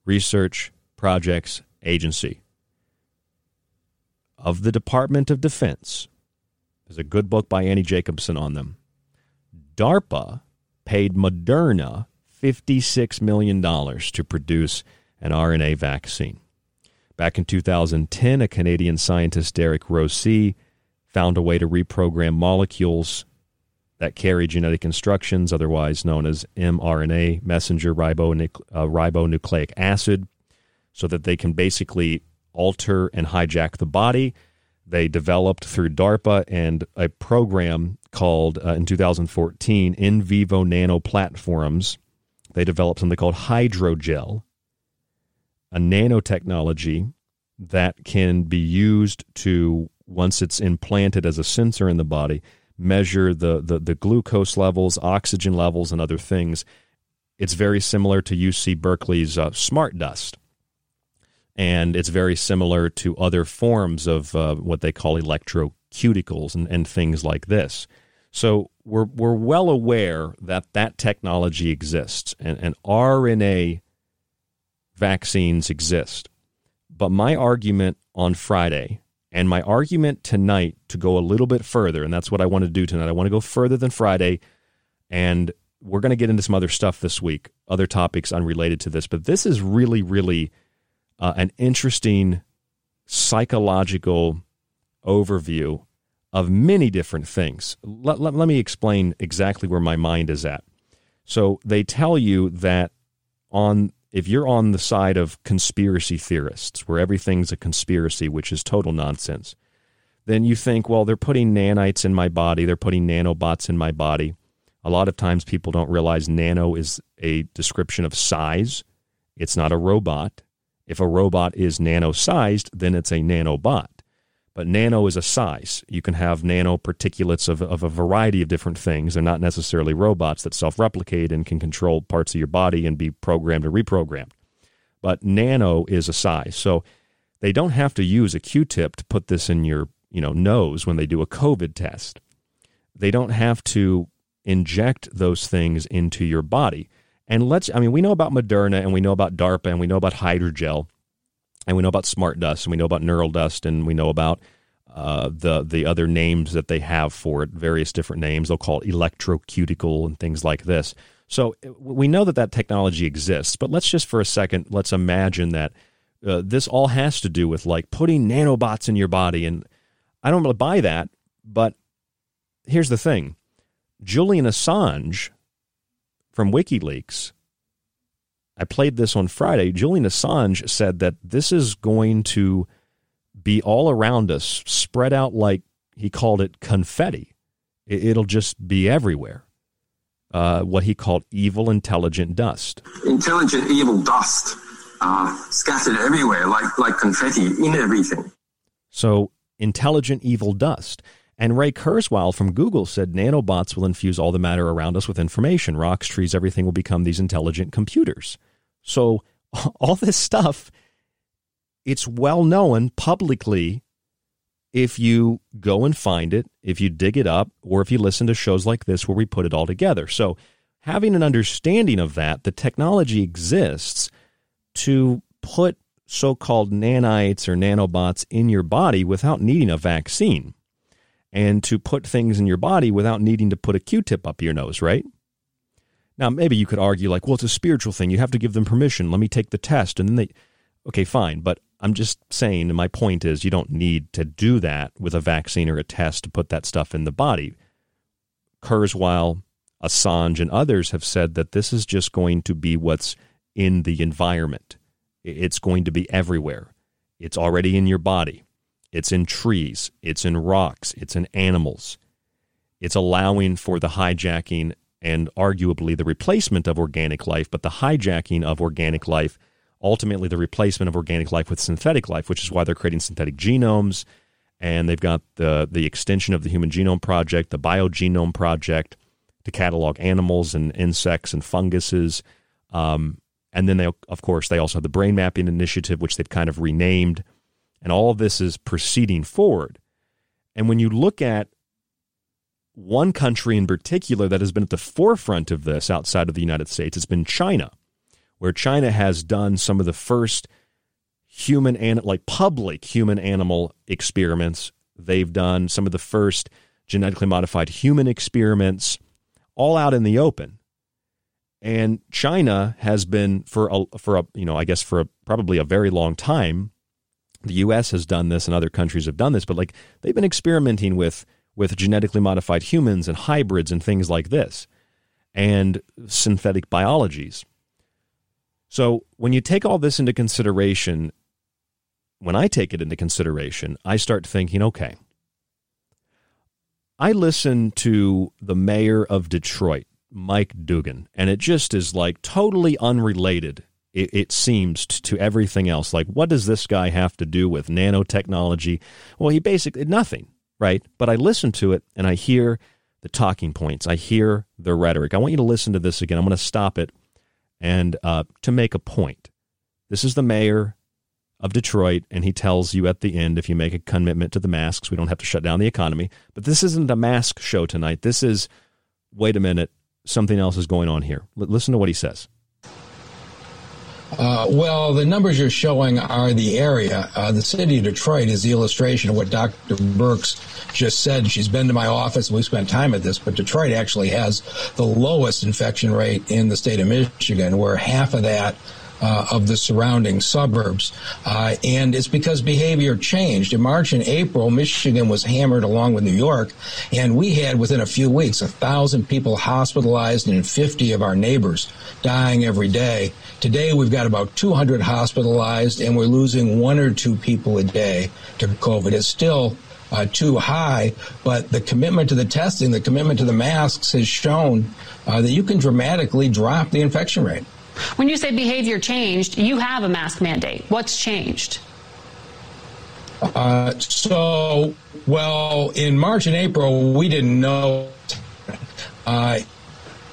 Research Projects Agency of the Department of Defense, there's a good book by Annie Jacobsen on them. DARPA paid Moderna $56 million to produce an RNA vaccine. Back in 2010, a Canadian scientist, Derek Rossi, found a way to reprogram molecules that carry genetic instructions, otherwise known as mRNA, messenger ribonucle- uh, ribonucleic acid, so that they can basically alter and hijack the body they developed through DARPA and a program called uh, in 2014 in vivo nano platforms. They developed something called hydrogel, a nanotechnology that can be used to once it's implanted as a sensor in the body measure the, the, the glucose levels oxygen levels and other things it's very similar to uc berkeley's uh, smart dust and it's very similar to other forms of uh, what they call electroceuticals and, and things like this. So we're we're well aware that that technology exists and, and RNA vaccines exist. But my argument on Friday and my argument tonight to go a little bit further, and that's what I want to do tonight. I want to go further than Friday, and we're going to get into some other stuff this week, other topics unrelated to this. But this is really, really uh, an interesting psychological overview of many different things. Let, let, let, me explain exactly where my mind is at. So they tell you that on if you're on the side of conspiracy theorists, where everything's a conspiracy, which is total nonsense, then you think, well, they're putting nanites in my body, they're putting nanobots in my body. A lot of times people don't realize nano is a description of size. It's not a robot. If a robot is nano sized, then it's a nanobot. But nano is a size. You can have nano particulates of, of a variety of different things. They're not necessarily robots that self replicate and can control parts of your body and be programmed or reprogrammed. But nano is a size. So they don't have to use a Q tip to put this in your you know, nose when they do a COVID test. They don't have to inject those things into your body. And let's, I mean, we know about Moderna and we know about DARPA and we know about hydrogel and we know about smart dust and we know about neural dust and we know about uh, the the other names that they have for it, various different names. They'll call it electroceutical and things like this. So uh, we know that that technology exists, but let's just for a second, let's imagine that uh, this all has to do with like putting nanobots in your body. And I don't really buy that, but here's the thing Julian Assange from WikiLeaks I played this on Friday. Julian Assange said that this is going to be all around us, spread out like he called it confetti. It'll just be everywhere. Uh, what he called evil intelligent dust. Intelligent evil dust uh, scattered everywhere like, like confetti in everything. So, intelligent evil dust. And Ray Kurzweil from Google said nanobots will infuse all the matter around us with information. Rocks, trees, everything will become these intelligent computers. So, *laughs* all this stuff, it's well known publicly if you go and find it, if you dig it up, or if you listen to shows like this where we put it all together. So, having an understanding of that, the technology exists to put so called nanites or nanobots in your body without needing a vaccine and to put things in your body without needing to put a Q tip up your nose, right? Now, maybe you could argue, like, well, it's a spiritual thing. You have to give them permission. Let me take the test. And then they, okay, fine. But I'm just saying, and my point is, you don't need to do that with a vaccine or a test to put that stuff in the body. Kurzweil, Assange, and others have said that this is just going to be what's in the environment. It's going to be everywhere. It's already in your body. It's in trees. It's in rocks. It's in animals. It's allowing for the hijacking and arguably the replacement of organic life, but the hijacking of organic life, ultimately the replacement of organic life with synthetic life, which is why they're creating synthetic genomes. And they've got the, the extension of the Human Genome Project, the Biogenome Project, to catalog animals and insects and funguses. Um, and then they, of course, they also have the Brain Mapping Initiative, which they've kind of renamed. And all of this is proceeding forward. And when you look at one country in particular that has been at the forefront of this outside of the United States has been China, where China has done some of the first human and like public human animal experiments. They've done some of the first genetically modified human experiments all out in the open. And China has been for a, for a you know I guess for a, probably a very long time. The U.S. has done this, and other countries have done this, but like they've been experimenting with with genetically modified humans and hybrids and things like this, and synthetic biologies. So when you take all this into consideration, when I take it into consideration, I start thinking, okay, I listen to the mayor of Detroit, Mike Duggan, and it just is like totally unrelated. It, it, seems to everything else. Like, what does this guy have to do with nanotechnology? Well, he basically nothing right? But I listen to it and I hear the talking points. I hear the rhetoric. I want you to listen to this again. I'm going to stop it and uh, to make a point. This is the mayor of Detroit, and he tells you at the end if you make a commitment to the masks, we don't have to shut down the economy. But this isn't a mask show tonight. This is, wait a minute, something else is going on here. L- listen to what he says. Uh, well, the numbers you're showing are the area. Uh, the city of Detroit is the illustration of what Dr. Birx just said. She's been to my office we spent time at this, but Detroit actually has the lowest infection rate in the state of Michigan, where half of that uh, of the surrounding suburbs. Uh, and it's because behavior changed. In March and April, Michigan was hammered along with New York, and we had within a few weeks a thousand people hospitalized and 50 of our neighbors dying every day. Today, we've got about 200 hospitalized, and we're losing one or two people a day to COVID. It's still uh, too high, but the commitment to the testing, the commitment to the masks has shown uh, that you can dramatically drop the infection rate. When you say behavior changed, you have a mask mandate. What's changed? Uh, so, well, in March and April, we didn't know. Uh,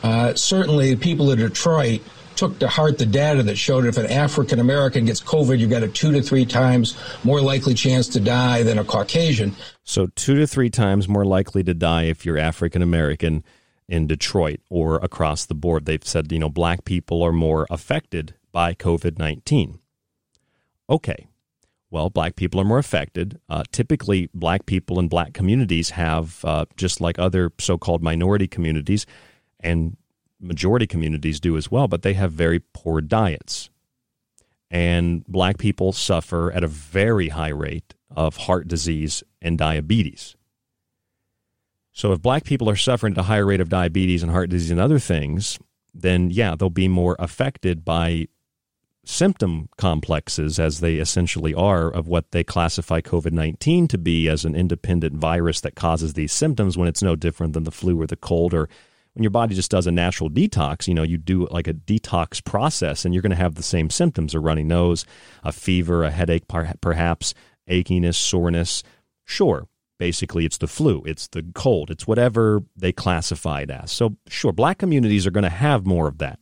uh, certainly, people in Detroit took to heart the data that showed if an African American gets COVID, you've got a two to three times more likely chance to die than a Caucasian. So, two to three times more likely to die if you're African American in Detroit or across the board. They've said, you know, black people are more affected by COVID 19. Okay. Well, black people are more affected. Uh, typically, black people in black communities have, uh, just like other so called minority communities and majority communities do as well, but they have very poor diets. And black people suffer at a very high rate of heart disease and diabetes. So if black people are suffering at a higher rate of diabetes and heart disease and other things, then yeah, they'll be more affected by symptom complexes, as they essentially are, of what they classify COVID 19 to be as an independent virus that causes these symptoms when it's no different than the flu or the cold or when your body just does a natural detox, you know, you do like a detox process and you're going to have the same symptoms a runny nose, a fever, a headache, perhaps, achiness, soreness. Sure, basically it's the flu, it's the cold, it's whatever they classify it as. So, sure, black communities are going to have more of that.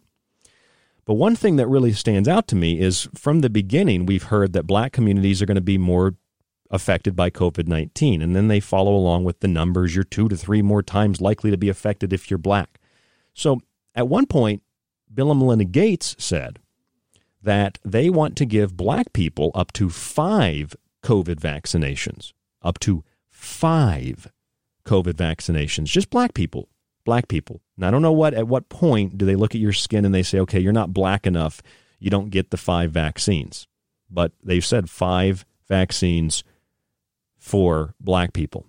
But one thing that really stands out to me is from the beginning, we've heard that black communities are going to be more affected by COVID 19. And then they follow along with the numbers. You're two to three more times likely to be affected if you're black. So at one point, Bill and Melinda Gates said that they want to give black people up to five COVID vaccinations, up to five COVID vaccinations, just black people black people. And I don't know what at what point do they look at your skin and they say, okay, you're not black enough, you don't get the five vaccines. But they've said five vaccines for black people.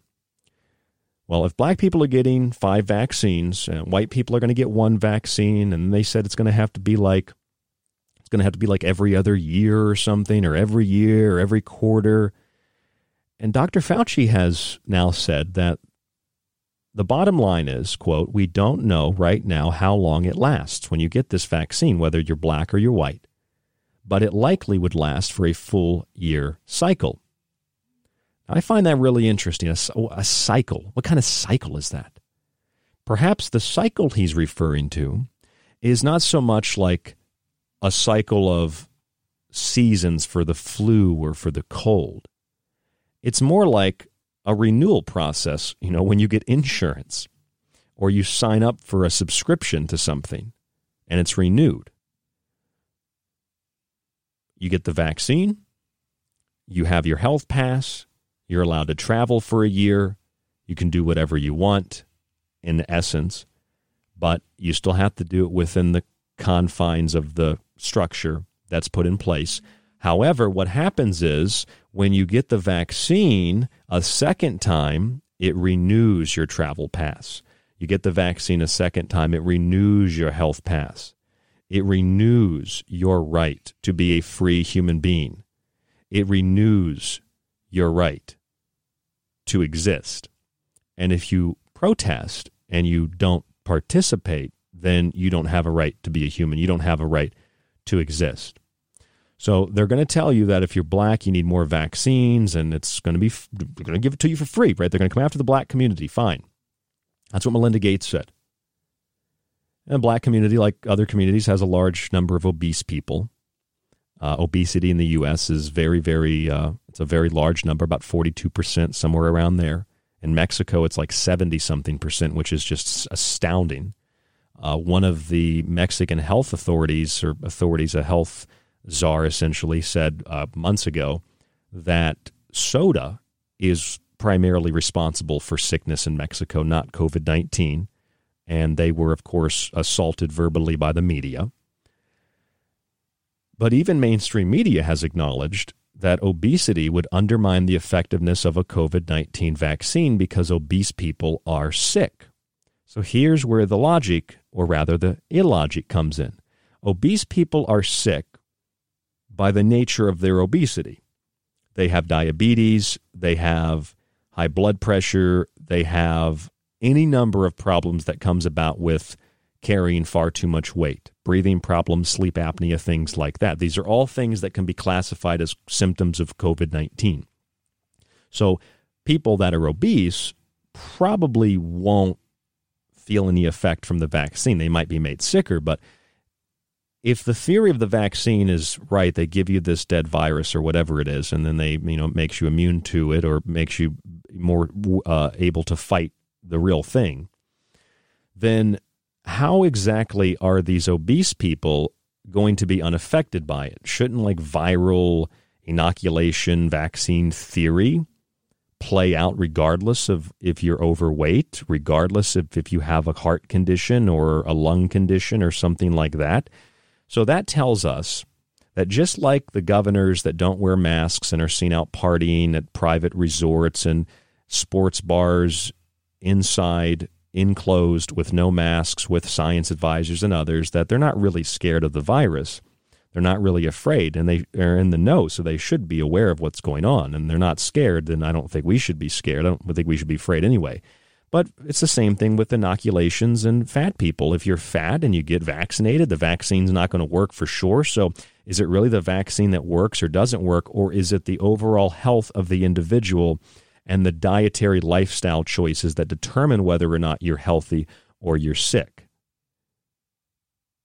Well, if black people are getting five vaccines, and white people are going to get one vaccine, and they said it's going to have to be like it's going to have to be like every other year or something, or every year, or every quarter. And Dr. Fauci has now said that the bottom line is, quote, we don't know right now how long it lasts when you get this vaccine, whether you're black or you're white, but it likely would last for a full year cycle. I find that really interesting. A, a cycle. What kind of cycle is that? Perhaps the cycle he's referring to is not so much like a cycle of seasons for the flu or for the cold. It's more like a renewal process, you know, when you get insurance or you sign up for a subscription to something and it's renewed. You get the vaccine, you have your health pass, you're allowed to travel for a year, you can do whatever you want in essence, but you still have to do it within the confines of the structure that's put in place. However, what happens is when you get the vaccine a second time, it renews your travel pass. You get the vaccine a second time, it renews your health pass. It renews your right to be a free human being. It renews your right to exist. And if you protest and you don't participate, then you don't have a right to be a human. You don't have a right to exist. So they're going to tell you that if you're black, you need more vaccines, and it's going to be they're going to give it to you for free, right? They're going to come after the black community. Fine, that's what Melinda Gates said. And the black community, like other communities, has a large number of obese people. Uh, obesity in the U.S. is very, very uh, it's a very large number, about forty-two percent, somewhere around there. In Mexico, it's like seventy something percent, which is just astounding. Uh, one of the Mexican health authorities or authorities, a health czar essentially said uh, months ago that soda is primarily responsible for sickness in Mexico, not COVID 19. And they were, of course, assaulted verbally by the media. But even mainstream media has acknowledged that obesity would undermine the effectiveness of a COVID 19 vaccine because obese people are sick. So here's where the logic, or rather the illogic, comes in. Obese people are sick by the nature of their obesity. They have diabetes, they have high blood pressure, they have any number of problems that comes about with carrying far too much weight, breathing problems, sleep apnea, things like that. These are all things that can be classified as symptoms of COVID 19. So, people that are obese probably won't feel any effect from the vaccine. They might be made sicker, but if the theory of the vaccine is right, they give you this dead virus or whatever it is, and then they you know makes you immune to it or makes you more uh, able to fight the real thing. Then how exactly are these obese people going to be unaffected by it? Shouldn't like viral inoculation vaccine theory play out regardless of if you're overweight, regardless of if you have a heart condition or a lung condition or something like that? So that tells us that just like the governors that don't wear masks and are seen out partying at private resorts and sports bars inside, enclosed with no masks, with science advisors and others, that they're not really scared of the virus. They're not really afraid and they are in the know, so they should be aware of what's going on and they're not scared, then I don't think we should be scared. I don't think we should be afraid anyway. But it's the same thing with inoculations and fat people. If you're fat and you get vaccinated, the vaccine's not going to work for sure. So is it really the vaccine that works or doesn't work, or is it the overall health of the individual and the dietary lifestyle choices that determine whether or not you're healthy or you're sick?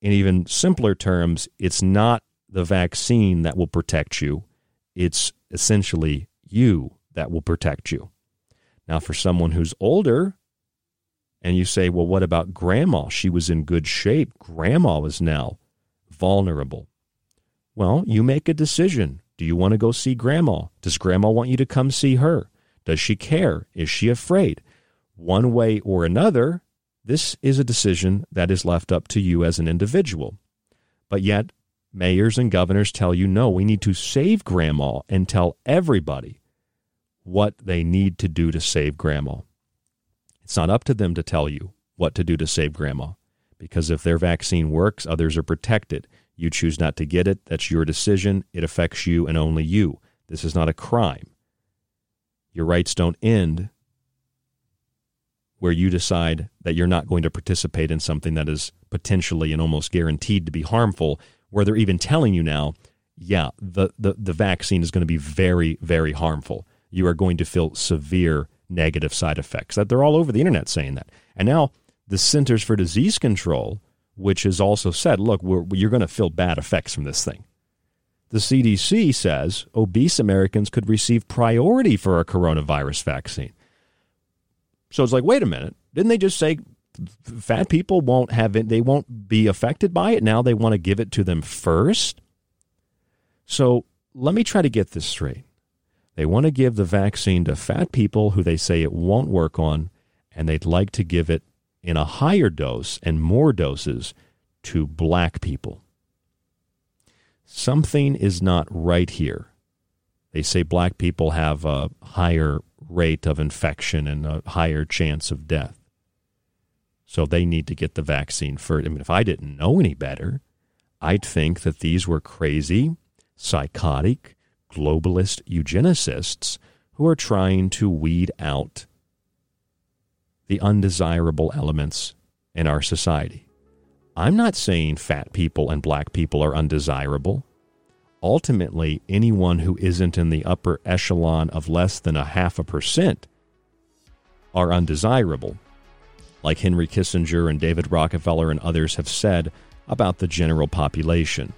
in even simpler terms, it's not the vaccine that will protect you, it's essentially you that will protect you. Now, for someone who's older, and you say, well, what about grandma? She was in good shape. Grandma is now vulnerable. Well, you make a decision. Do you want to go see grandma? Does grandma want you to come see her? Does she care? Is she afraid? One way or another, this is a decision that is left up to you as an individual. But yet, mayors and governors tell you no, we need to save grandma and tell everybody what they need to do to save grandma. It's not up to them to tell you what to do to save grandma because if their vaccine works, others are protected. You choose not to get it, that's your decision. It affects you and only you. This is not a crime. Your rights don't end where you decide that you're not going to participate in something that is potentially and almost guaranteed to be harmful, where they're even telling you now, yeah, the, the, the vaccine is going to be very, very harmful. You are going to feel severe negative side effects. That they're all over the internet saying that. And now the Centers for Disease Control, which has also said, look, you're going to feel bad effects from this thing. The CDC says obese Americans could receive priority for a coronavirus vaccine. So it's like, wait a minute, didn't they just say fat people won't have it? They won't be affected by it. Now they want to give it to them first. So let me try to get this straight. They want to give the vaccine to fat people who they say it won't work on, and they'd like to give it in a higher dose and more doses to black people. Something is not right here. They say black people have a higher rate of infection and a higher chance of death. So they need to get the vaccine first. I mean, if I didn't know any better, I'd think that these were crazy, psychotic, globalist eugenicists who are trying to weed out the undesirable elements in our society. I'm not saying fat people and black people are undesirable ultimately anyone who isn't in the upper echelon of less than a half a percent are undesirable, like Henry Kissinger and David Rockefeller and others have said about the general population.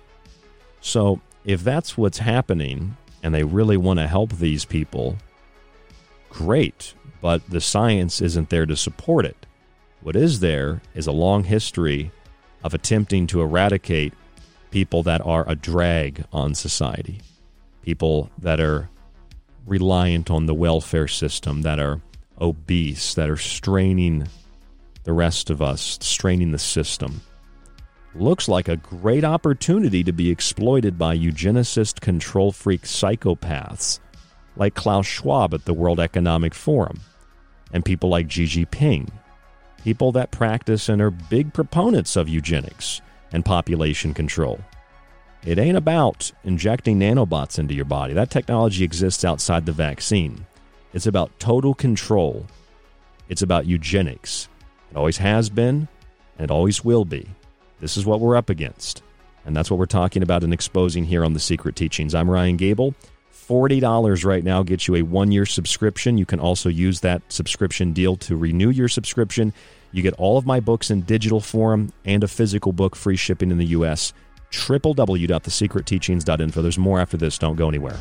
So, if that's what's happening and they really want to help these people, great, but the science isn't there to support it. What is there is a long history of attempting to eradicate people that are a drag on society, people that are reliant on the welfare system, that are obese, that are straining the rest of us, straining the system. Looks like a great opportunity to be exploited by eugenicist control freak psychopaths like Klaus Schwab at the World Economic Forum and people like Xi Jinping, people that practice and are big proponents of eugenics and population control. It ain't about injecting nanobots into your body. That technology exists outside the vaccine. It's about total control. It's about eugenics. It always has been, and it always will be. This is what we're up against. And that's what we're talking about and exposing here on The Secret Teachings. I'm Ryan Gable. $40 right now gets you a one year subscription. You can also use that subscription deal to renew your subscription. You get all of my books in digital form and a physical book, free shipping in the U.S. www.thesecretteachings.info. There's more after this. Don't go anywhere.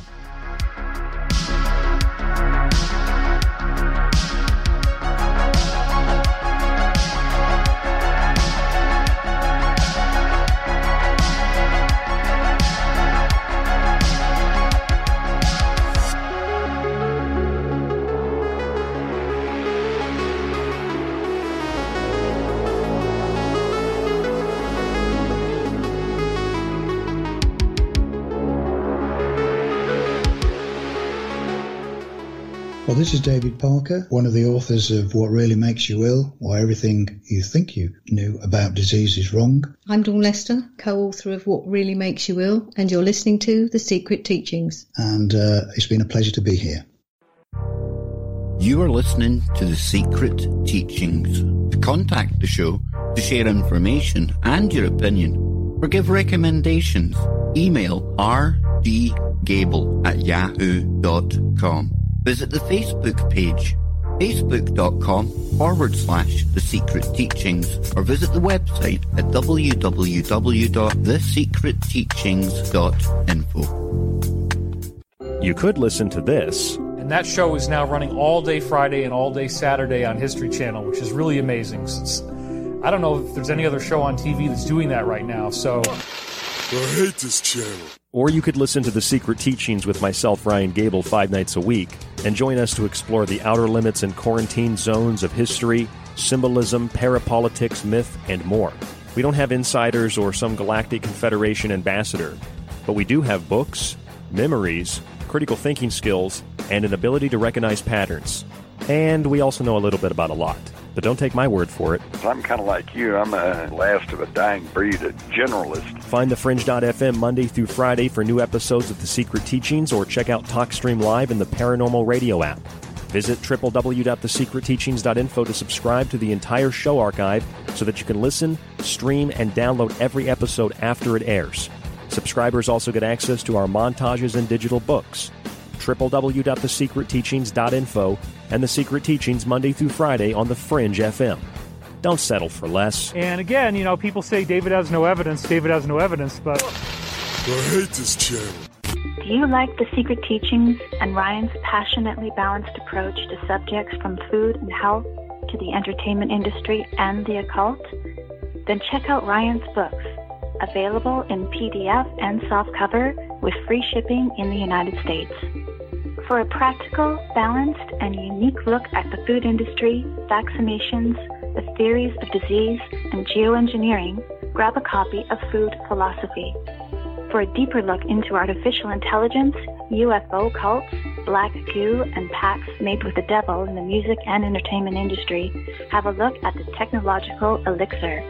Well, this is David Parker, one of the authors of What Really Makes You Ill Why Everything You Think You Knew About Disease Is Wrong. I'm Dawn Lester, co author of What Really Makes You Ill, and you're listening to The Secret Teachings. And uh, it's been a pleasure to be here. You are listening to The Secret Teachings. To contact the show, to share information and your opinion, or give recommendations, email rdgable at yahoo.com. Visit the Facebook page, facebook.com forward slash The Secret Teachings, or visit the website at www.thesecretteachings.info. You could listen to this And that show is now running all day Friday and all day Saturday on History Channel, which is really amazing. Since I don't know if there's any other show on TV that's doing that right now. So I hate this channel. Or you could listen to The Secret Teachings with myself, Ryan Gable, five nights a week, and join us to explore the outer limits and quarantine zones of history, symbolism, parapolitics, myth, and more. We don't have insiders or some galactic confederation ambassador, but we do have books, memories, critical thinking skills, and an ability to recognize patterns. And we also know a little bit about a lot. But don't take my word for it. I'm kind of like you. I'm a last of a dying breed, a generalist. Find the Fringe.fm Monday through Friday for new episodes of The Secret Teachings or check out TalkStream Live in the Paranormal Radio app. Visit www.thesecretteachings.info to subscribe to the entire show archive so that you can listen, stream, and download every episode after it airs. Subscribers also get access to our montages and digital books. www.thesecretteachings.info and The Secret Teachings Monday through Friday on The Fringe FM. Don't settle for less. And again, you know, people say David has no evidence, David has no evidence, but. I hate this channel. Do you like the secret teachings and Ryan's passionately balanced approach to subjects from food and health to the entertainment industry and the occult? Then check out Ryan's books, available in PDF and softcover with free shipping in the United States. For a practical, balanced, and unique look at the food industry, vaccinations, the theories of disease, and geoengineering, grab a copy of Food Philosophy. For a deeper look into artificial intelligence, UFO cults, black goo, and pacts made with the devil in the music and entertainment industry, have a look at the technological elixir.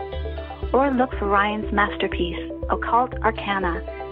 Or look for Ryan's masterpiece, Occult Arcana,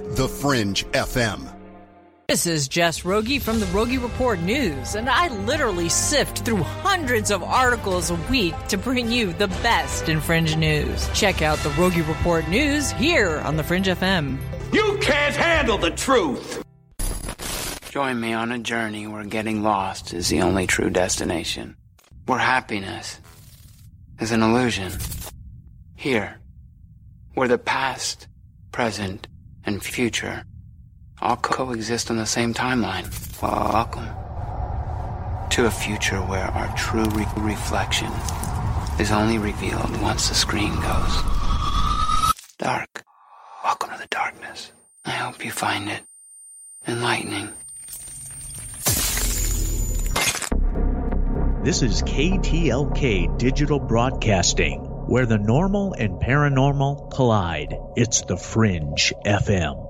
the Fringe FM. This is Jess Rogie from the Rogie Report News, and I literally sift through hundreds of articles a week to bring you the best in Fringe News. Check out the Rogie Report News here on the Fringe FM. You can't handle the truth! Join me on a journey where getting lost is the only true destination. Where happiness is an illusion. Here, where the past, present, and future all coexist on the same timeline. Welcome to a future where our true re- reflection is only revealed once the screen goes dark. Welcome to the darkness. I hope you find it enlightening. This is KTLK Digital Broadcasting, where the normal and paranormal collide. It's the Fringe FM.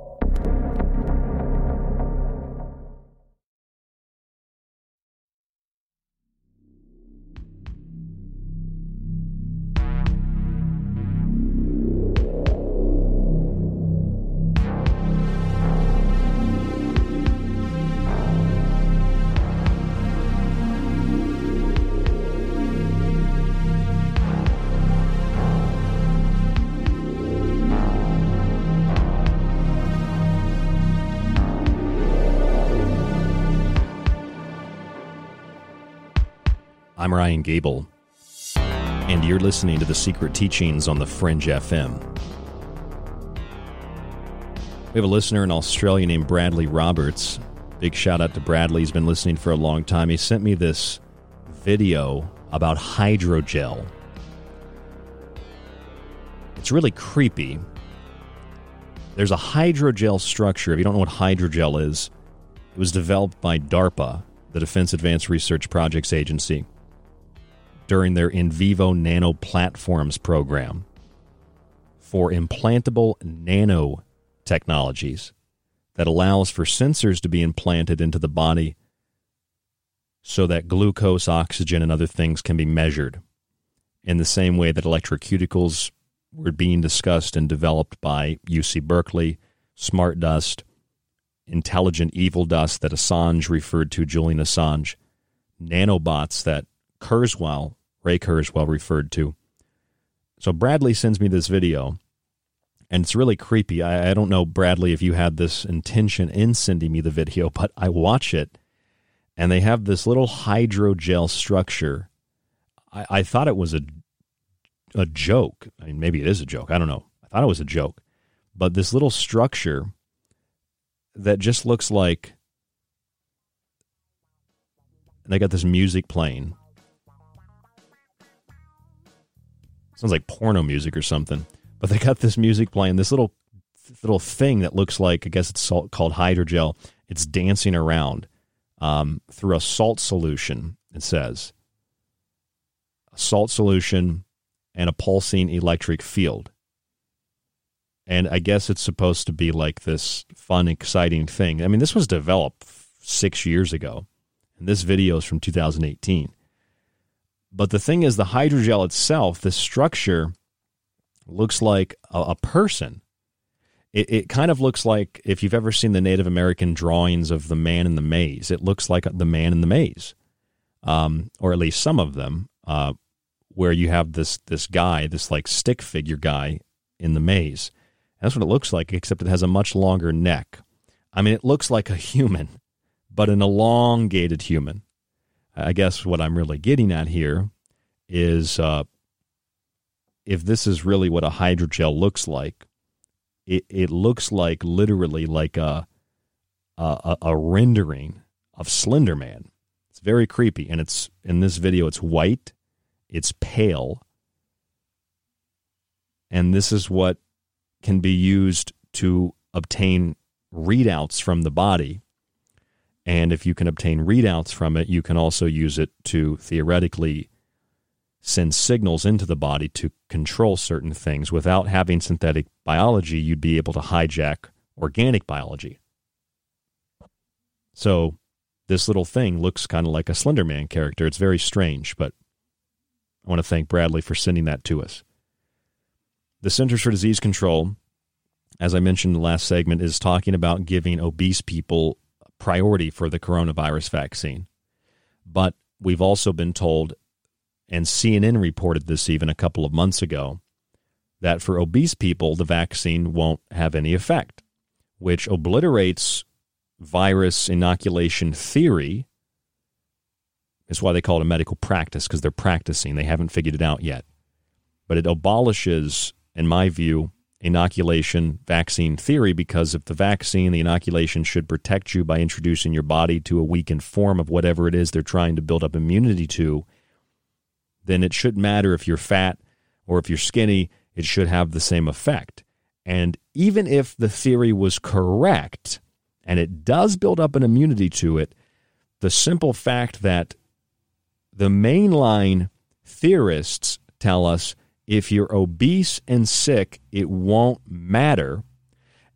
I'm Ryan Gable, and you're listening to The Secret Teachings on the Fringe FM. We have a listener in Australia named Bradley Roberts. Big shout out to Bradley. He's been listening for a long time. He sent me this video about hydrogel. It's really creepy. There's a hydrogel structure. If you don't know what hydrogel is, it was developed by DARPA, the Defense Advanced Research Projects Agency, during their in vivo nano platforms program for implantable nanotechnologies that allows for sensors to be implanted into the body so that glucose, oxygen, and other things can be measured in the same way that electroceuticals were being discussed and developed by UC Berkeley, Smart Dust, Intelligent Evil Dust that Assange referred to, Julian Assange, nanobots that Kurzweil, Ray Kurzweil referred to. So Bradley sends me this video, and it's really creepy. I, I don't know, Bradley, if you had this intention in sending me the video, *laughs* but I watch it, and they have this little hydrogel structure. I, I thought it was a a joke. I mean, maybe it is a joke. I don't know. I thought it was a joke. But this little structure that just looks like they got this music playing. Sounds like porno music or something. But they got this music playing, this little little thing that looks like I guess it's salt, called hydrogel. It's dancing around um, through a salt solution. It says a salt solution and a pulsing electric field. And I guess it's supposed to be like this fun, exciting thing. I mean, this was developed six years ago, and this video is from 2018. But the thing is, the hydrogel itself, the structure, looks like a, a person. It, it, kind of looks like if you've ever seen the Native American drawings of the man in the maze, it looks like the man in the maze, um, or at least some of them. Uh, where you have this this guy, this like stick figure guy in the maze. That's what it looks like, except it has a much longer neck. I mean, it looks like a human, but an elongated human. I guess what I'm really getting at here is uh, if this is really what a hydrogel looks like, it, it looks like literally like a, a, a rendering of Slender Man. It's very creepy, and it's in this video. It's white it's pale. And this is what can be used to obtain readouts from the body. And if you can obtain readouts from it, you can also use it to theoretically send signals into the body to control certain things. Without having synthetic biology, you'd be able to hijack organic biology. So this little thing looks kind of like a Slender Man character. It's very strange, but I want to thank Bradley for sending that to us. The Centers for Disease Control, as I mentioned in the last segment, is talking about giving obese people priority for the coronavirus vaccine. But we've also been told, and CNN reported this even a couple of months ago, that for obese people, the vaccine won't have any effect, which obliterates virus inoculation theory it's why they call it a medical practice because they're practicing. They haven't figured it out yet. But it abolishes, in my view, inoculation vaccine theory because if the vaccine, the inoculation should protect you by introducing your body to a weakened form of whatever it is they're trying to build up immunity to, then it shouldn't matter if you're fat or if you're skinny, it should have the same effect. And even if the theory was correct and it does build up an immunity to it, the simple fact that the mainline theorists tell us if you're obese and sick, it won't matter.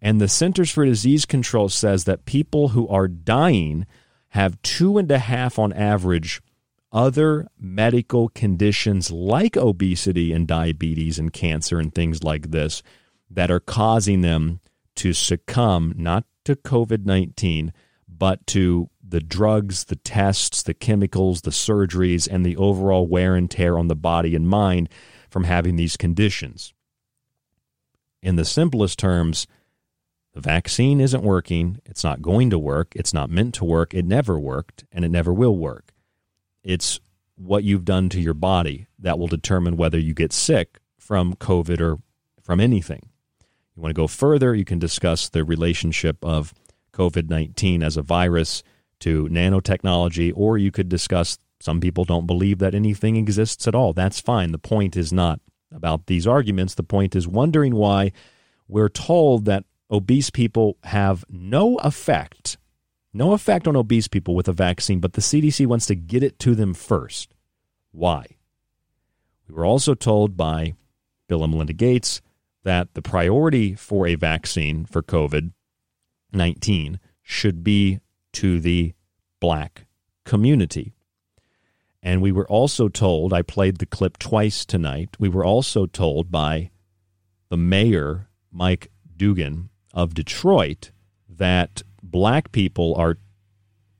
And the Centers for Disease Control says that people who are dying have two and a half on average other medical conditions like obesity and diabetes and cancer and things like this that are causing them to succumb not to COVID 19, but to the drugs, the tests, the chemicals, the surgeries, and the overall wear and tear on the body and mind from having these conditions. In the simplest terms, the vaccine isn't working. It's not going to work. It's not meant to work. It never worked, and it never will work. It's what you've done to your body that will determine whether you get sick from COVID or from anything. You want to go further, you can discuss the relationship of COVID 19 as a virus to nanotechnology, or you could discuss some people don't believe that anything exists at all. That's fine. The point is not about these arguments. The point is wondering why we're told that obese people have no effect, no effect on obese people with a vaccine, but the CDC wants to get it to them first. Why? We were also told by Bill and Melinda Gates that the priority for a vaccine for COVID 19 should be to the black community. And we were also told, I played the clip twice tonight, we were also told by the mayor, Mike Duggan of Detroit, that black people are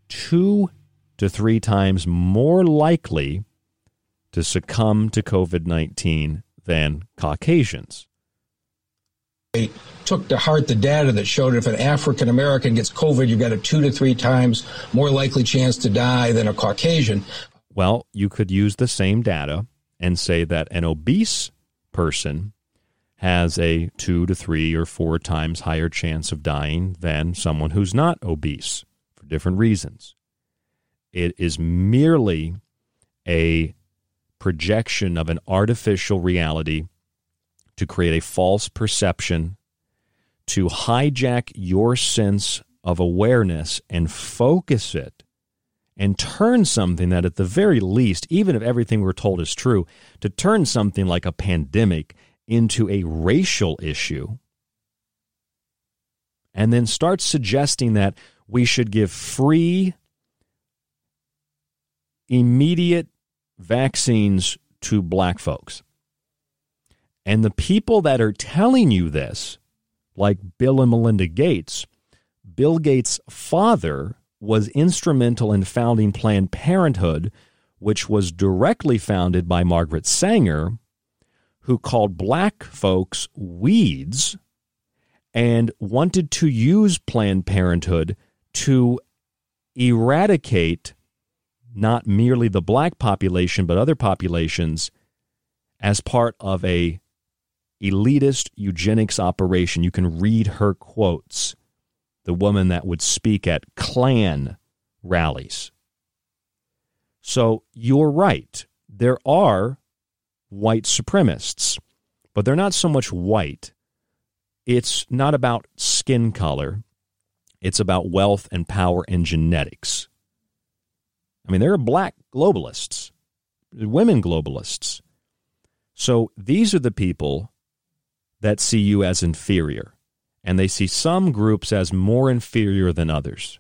two to three times more likely to succumb to COVID 19 than Caucasians. They took to heart the data that showed if an African American gets COVID, you've got a two to three times more likely chance to die than a Caucasian. Well, you could use the same data and say that an obese person has a two to three or four times higher chance of dying than someone who's not obese for different reasons. It is merely a projection of an artificial reality to create a false perception, to hijack your sense of awareness and focus it and turn something that, at the very least, even if everything we're told is true, to turn something like a pandemic into a racial issue and then start suggesting that we should give free, immediate vaccines to black folks. And the people that are telling you this, like Bill and Melinda Gates, Bill Gates' father was instrumental in founding Planned Parenthood, which was directly founded by Margaret Sanger, who called black folks weeds and wanted to use Planned Parenthood to eradicate not merely the black population but other populations as part of a elitist eugenics operation. You can read her quotes. The woman that would speak at Klan rallies. So you're right. There are white supremacists, but they're not so much white. It's not about skin color, it's about wealth and power and genetics. I mean, there are black globalists, women globalists. So these are the people that see you as inferior, and they see some groups as more inferior than others.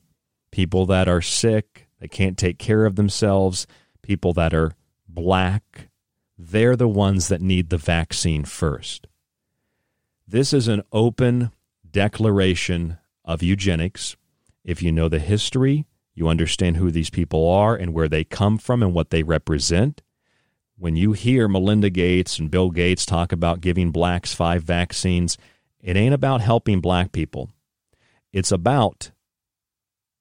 People that are sick, they can't take care of themselves, people that are black, they're the ones that need the vaccine first. This is an open declaration of eugenics. If you know the history, you understand who these people are and where they come from and what they represent. When you hear Melinda Gates and Bill Gates talk about giving blacks five vaccines, it ain't about helping black people. It's about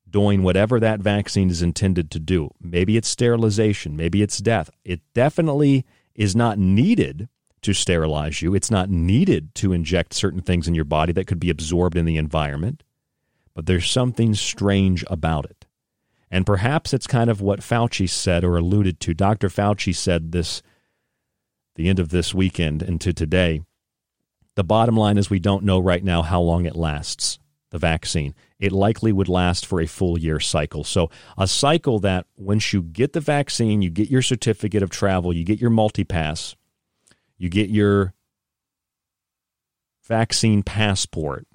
doing whatever that vaccine is intended to do. Maybe it's sterilization, maybe it's death. It definitely is not needed to sterilize you. It's not needed to inject certain things in your body that could be absorbed in the environment. But there's something strange about it. And perhaps it's kind of what Fauci said or alluded to. Dr. Fauci said this the end of this weekend into today. The bottom line is we don't know right now how long it lasts, the vaccine. It likely would last for a full year cycle. So, a cycle that once you get the vaccine, you get your certificate of travel, you get your multi pass, you get your vaccine passport.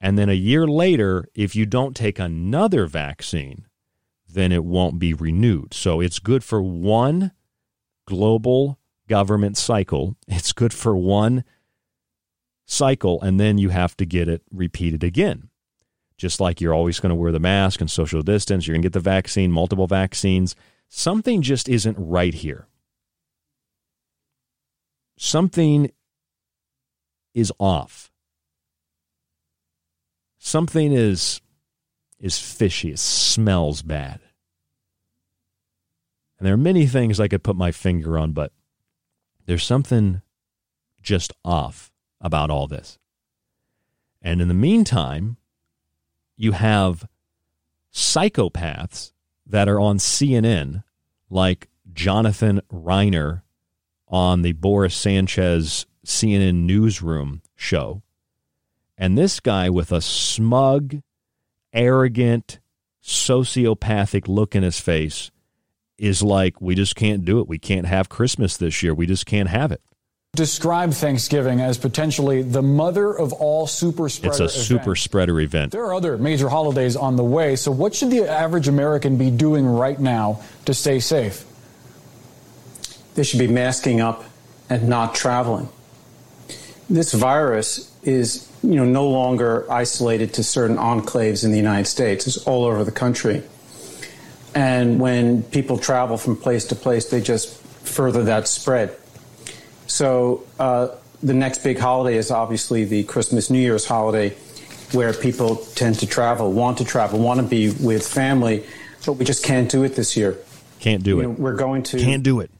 And then a year later, if you don't take another vaccine, then it won't be renewed. So it's good for one global government cycle. It's good for one cycle, and then you have to get it repeated again. Just like you're always going to wear the mask and social distance, you're going to get the vaccine, multiple vaccines. Something just isn't right here. Something is off. Something is is fishy. It smells bad. And there are many things I could put my finger on, but there's something just off about all this. And in the meantime, you have psychopaths that are on CNN, like Jonathan Reiner on the Boris Sanchez CNN newsroom show. And this guy with a smug, arrogant, sociopathic look in his face is like, we just can't do it. We can't have Christmas this year. We just can't have it. Describe Thanksgiving as potentially the mother of all super spreader It's a events. super spreader event. There are other major holidays on the way, so what should the average American be doing right now to stay safe? They should be masking up and not traveling. This virus is, you know, no longer isolated to certain enclaves in the United States. It's all over the country. And when people travel from place to place, they just further that spread. So uh, the next big holiday is obviously the Christmas New Year's holiday, where people tend to travel, want to travel, want to be with family, but we just can't do it this year. Can't do You it. know, we're going to Can't do it.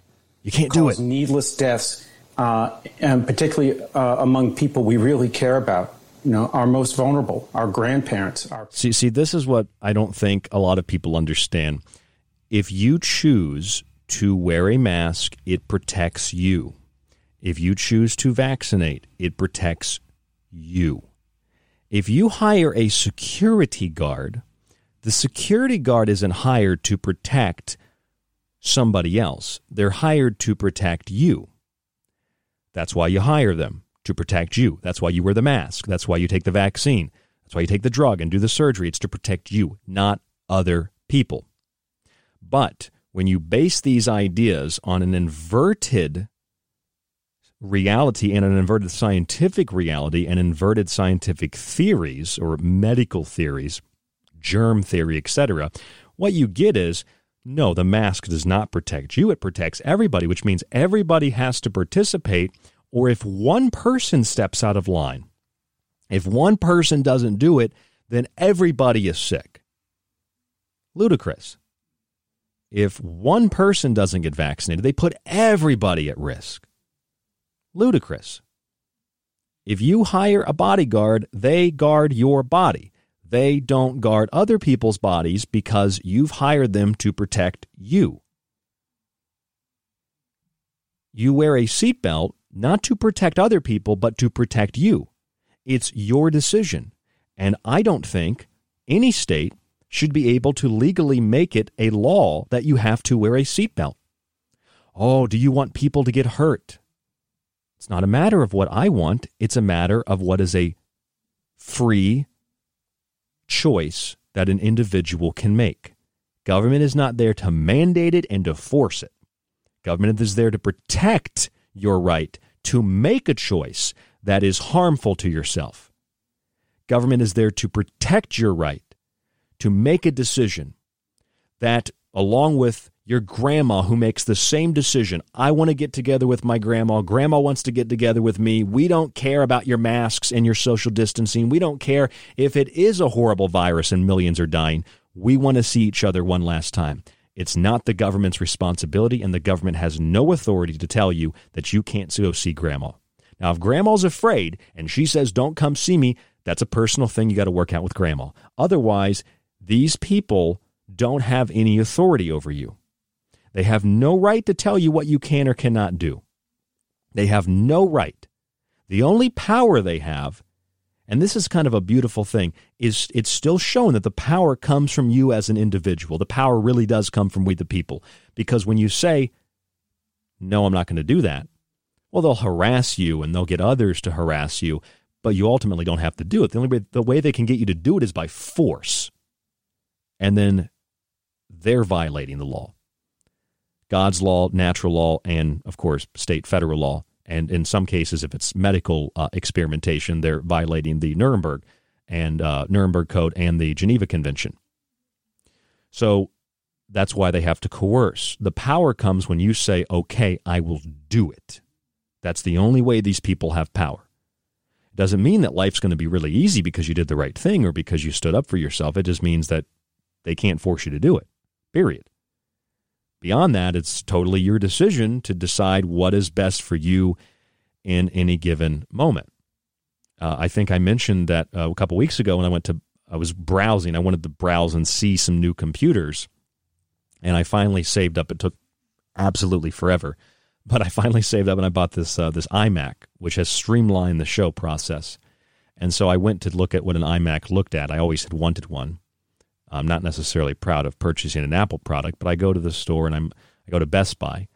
You can't do it. Needless deaths, uh, and particularly uh, among people we really care about. You know, our most vulnerable, our grandparents, our See, see, this is what I don't think a lot of people understand. If you choose to wear a mask, it protects you. If you choose to vaccinate, it protects you. If you hire a security guard, the security guard isn't hired to protect somebody else. They're hired to protect you. That's why you hire them to protect you. That's why you wear the mask. That's why you take the vaccine. That's why you take the drug and do the surgery. It's to protect you, not other people. But when you base these ideas on an inverted reality and an inverted scientific reality and inverted scientific theories or medical theories, germ theory, etc., what you get is no, the mask does not protect you. It protects everybody, which means everybody has to participate. Or if one person steps out of line, if one person doesn't do it, then everybody is sick. Ludicrous. If one person doesn't get vaccinated, they put everybody at risk. Ludicrous. If you hire a bodyguard, they guard your body. They don't guard other people's bodies because you've hired them to protect you. You wear a seatbelt not to protect other people, but to protect you. It's your decision. And I don't think any state should be able to legally make it a law that you have to wear a seatbelt. Oh, do you want people to get hurt? It's not a matter of what I want, it's a matter of what is a free choice that an individual can make. Government is not there to mandate it and to force it. Government is there to protect your right to make a choice that is harmful to yourself. Government is there to protect your right to make a decision that, along with your grandma who makes the same decision, I want to get together with my grandma, grandma wants to get together with me. We don't care about your masks and your social distancing. We don't care if it is a horrible virus and millions are dying. We want to see each other one last time. It's not the government's responsibility, and the government has no authority to tell you that you can't go see grandma. Now, if grandma's afraid and she says, don't come see me, that's a personal thing you got to work out with grandma. Otherwise, these people don't have any authority over you. They have no right to tell you what you can or cannot do. They have no right. The only power they have, and this is kind of a beautiful thing, is it's still shown that the power comes from you as an individual. The power really does come from we the people. Because when you say, no, I'm not going to do that, well, they'll harass you and they'll get others to harass you, but you ultimately don't have to do it. The only way, the way they can get you to do it is by force. And then they're violating the law. God's law, natural law, and of course, state federal law. And in some cases, if it's medical uh, experimentation, they're violating the Nuremberg and uh, Nuremberg Code and the Geneva Convention. So that's why they have to coerce. The power comes when you say, okay, I will do it. That's the only way these people have power. It doesn't mean that life's going to be really easy because you did the right thing or because you stood up for yourself. It just means that they can't force you to do it, period. Beyond that, it's totally your decision to decide what is best for you in any given moment. Uh, I think I mentioned that uh, a couple weeks ago when I went to, I was browsing. I wanted to browse and see some new computers, and I finally saved up. It took absolutely forever, but I finally saved up and I bought this uh, this iMac, which has streamlined the show process. And so I went to look at what an iMac looked at. I always had wanted one. I'm not necessarily proud of purchasing an Apple product, but I go to the store and I'm I go to Best Buy,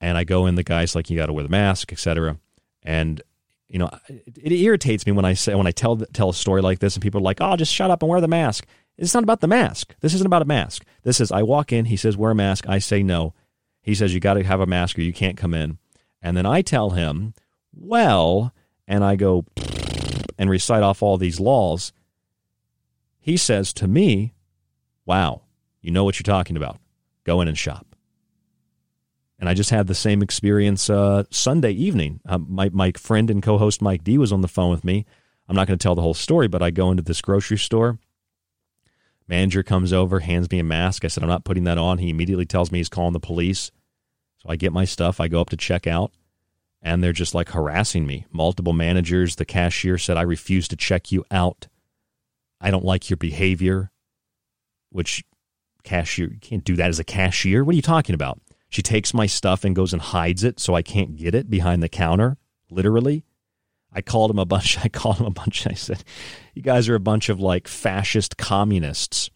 and I go in. The guys like you got to wear the mask, etc. And you know, it, it, irritates me when I say when I tell tell a story like this, and people are like, "Oh, just shut up and wear the mask." It's not about the mask. This isn't about a mask. This is I walk in. He says, "Wear a mask." I say no. He says, "You got to have a mask or you can't come in." And then I tell him, "Well," and I go and recite off all these laws. He says to me, "Wow, you know what you're talking about. Go in and shop." And I just had the same experience uh, Sunday evening. Uh, my, my friend and co host Mike D was on the phone with me. I'm not going to tell the whole story, but I go into this grocery store. Manager comes over, hands me a mask. I said, I'm not putting that on. He immediately tells me he's calling the police. So I get my stuff. I go up to check out, and they're just like harassing me. Multiple managers. The cashier said, I refuse to check you out. I don't like your behavior, which cashier, you can't do that as a cashier. What are you talking about? She takes my stuff and goes and hides it so I can't get it behind the counter, literally. I called him a bunch. *laughs* I called him a bunch. I said, You guys are a bunch of like fascist communists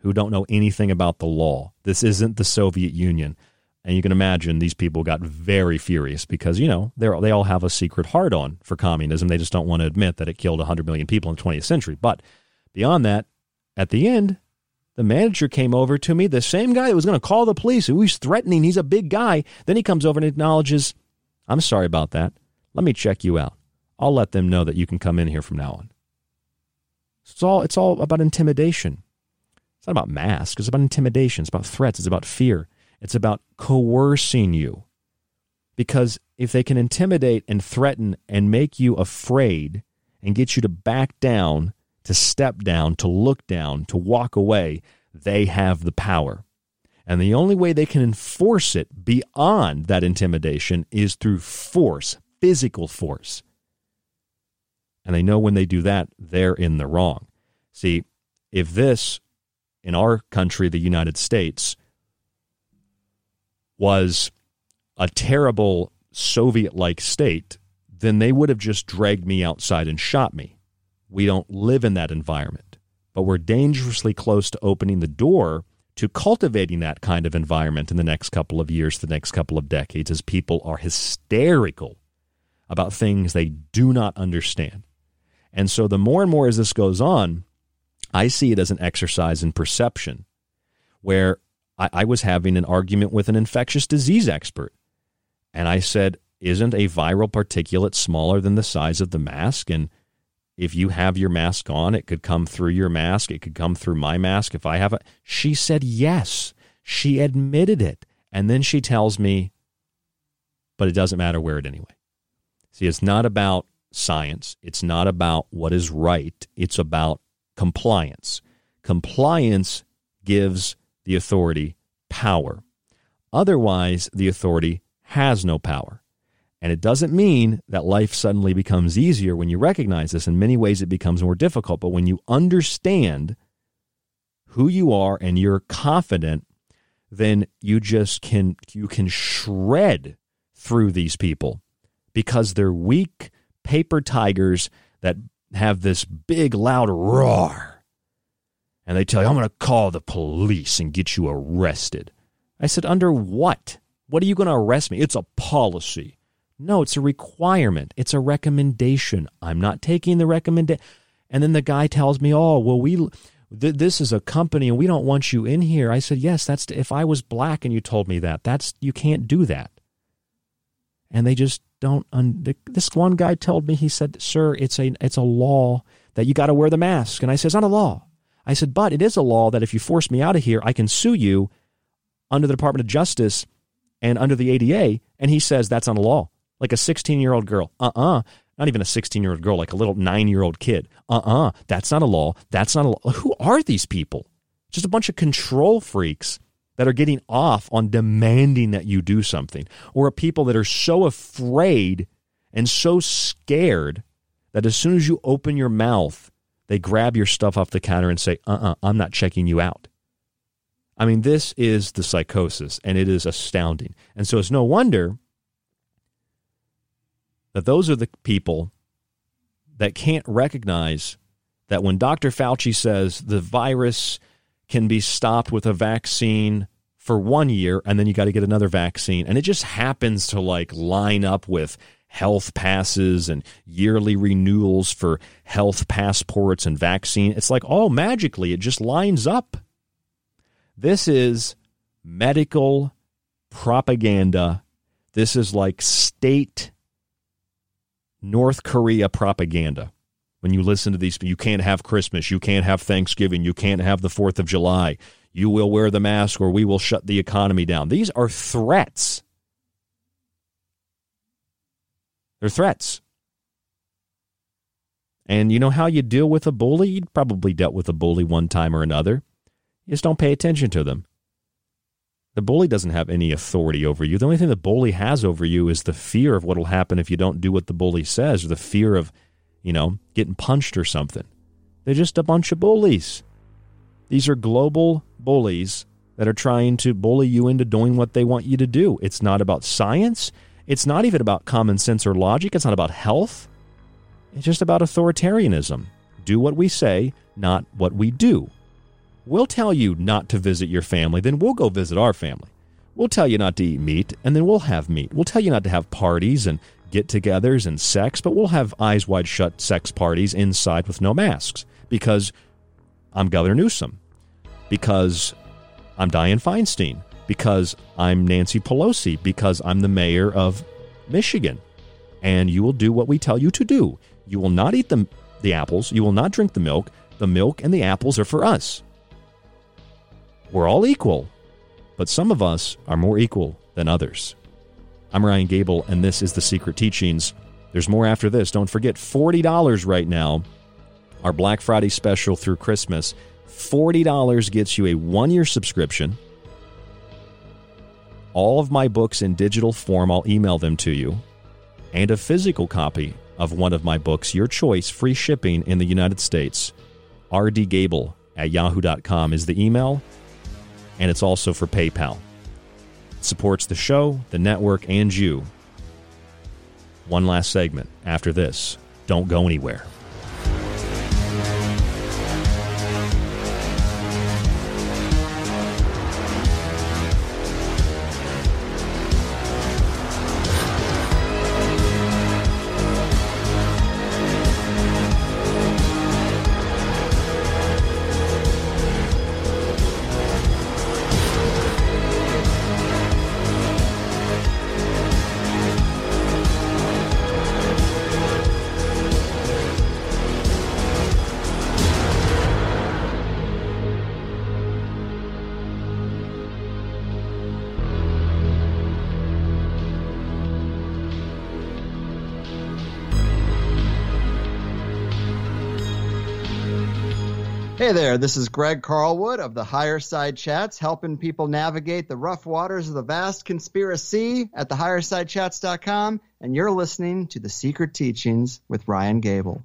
who don't know anything about the law. This isn't the Soviet Union. And you can imagine these people got very furious because, you know, they they all have a secret hard on for communism. They just don't want to admit that it killed 100 million people in the 20th century. But beyond that, at the end, the manager came over to me, the same guy that was going to call the police, who he's threatening. He's a big guy. Then he comes over and acknowledges, I'm sorry about that. Let me check you out. I'll let them know that you can come in here from now on. It's all, it's all about intimidation. It's not about masks. It's about intimidation. It's about threats. It's about fear. It's about coercing you. Because if they can intimidate and threaten and make you afraid and get you to back down to step down, to look down, to walk away, they have the power. And the only way they can enforce it beyond that intimidation is through force, physical force. And they know when they do that, they're in the wrong. See, if this in our country, the United States, was a terrible Soviet like state, then they would have just dragged me outside and shot me. We don't live in that environment, but we're dangerously close to opening the door to cultivating that kind of environment in the next couple of years, the next couple of decades, as people are hysterical about things they do not understand. And so, the more and more as this goes on, I see it as an exercise in perception, where I, I was having an argument with an infectious disease expert. And I said, Isn't a viral particulate smaller than the size of the mask? And if you have your mask on, it could come through your mask. It could come through my mask if I have it. She said yes. She admitted it. And then she tells me, but it doesn't matter wear it anyway. See, it's not about science. It's not about what is right. It's about compliance. Compliance gives the authority power. Otherwise, the authority has no power. And it doesn't mean that life suddenly becomes easier when you recognize this. In many ways, it becomes more difficult. But when you understand who you are and you're confident, then you just can you can shred through these people because they're weak paper tigers that have this big loud roar. And they tell you, I'm going to call the police and get you arrested. I said, Under what? What are you going to arrest me? It's a policy. No, it's a requirement. It's a recommendation. I'm not taking the recommendation. And then the guy tells me, "Oh, well, we th- this is a company and we don't want you in here." I said, "Yes, that's if I was black and you told me that. That's you can't do that." And they just don't. Un- this one guy told me he said, "Sir, it's a it's a law that you got to wear the mask." And I said, "It's not a law." I said, "But it is a law that if you force me out of here, I can sue you under the Department of Justice and under the ADA." And he says that's not a law like a 16 year old girl. Uh uh-uh. uh Not even a 16 year old girl, like a little nine year old kid. Uh uh-uh. uh. That's not a law. That's not a law. Who are these people? Just a bunch of control freaks that are getting off on demanding that you do something, or people that are so afraid and so scared that as soon as you open your mouth, they grab your stuff off the counter and say, uh uh-uh, uh, i am not checking you out. I mean, this is the psychosis, and it is astounding. And so it's no wonder that those are the people that can't recognize that when Dr. Fauci says the virus can be stopped with a vaccine for one year and then you got to get another vaccine, and it just happens to like line up with health passes and yearly renewals for health passports and vaccine. It's like all magically it just lines up. This is medical propaganda. This is like state North Korea propaganda. When you listen to these, you can't have Christmas, you can't have Thanksgiving, you can't have the 4th of July, you will wear the mask or we will shut the economy down. These are threats. They're threats. And you know how you deal with a bully? You probably dealt with a bully one time or another. You just don't pay attention to them. The bully doesn't have any authority over you. The only thing the bully has over you is the fear of what will happen if you don't do what the bully says, or the fear of, you know, getting punched or something. They're just a bunch of bullies. These are global bullies that are trying to bully you into doing what they want you to do. It's not about science. It's not even about common sense or logic. It's not about health. It's just about authoritarianism. Do what we say, not what we do. We'll tell you not to visit your family, then we'll go visit our family. We'll tell you not to eat meat, and then we'll have meat. We'll tell you not to have parties and get togethers and sex, but we'll have eyes wide shut sex parties inside with no masks because I'm Governor Newsom, because I'm Dianne Feinstein, because I'm Nancy Pelosi, because I'm the mayor of Michigan. And you will do what we tell you to do. You will not eat the, the apples, you will not drink the milk. The milk and the apples are for us. We're all equal, but some of us are more equal than others. I'm Ryan Gable, and this is The Secret Teachings. There's more after this. Don't forget, $40 right now, our Black Friday special through Christmas. $40 gets you a one year subscription. All of my books in digital form, I'll email them to you, and a physical copy of one of my books, your choice, free shipping in the United States. rdgable at yahoo.com is the email and it's also for PayPal. It supports the show, the network, and you. One last segment after this. Don't go anywhere. There, this is Greg Carlwood of the Higher Side Chats, helping people navigate the rough waters of the vast conspiracy at thehighersidechats.com, and you're listening to The Secret Teachings with Ryan Gable.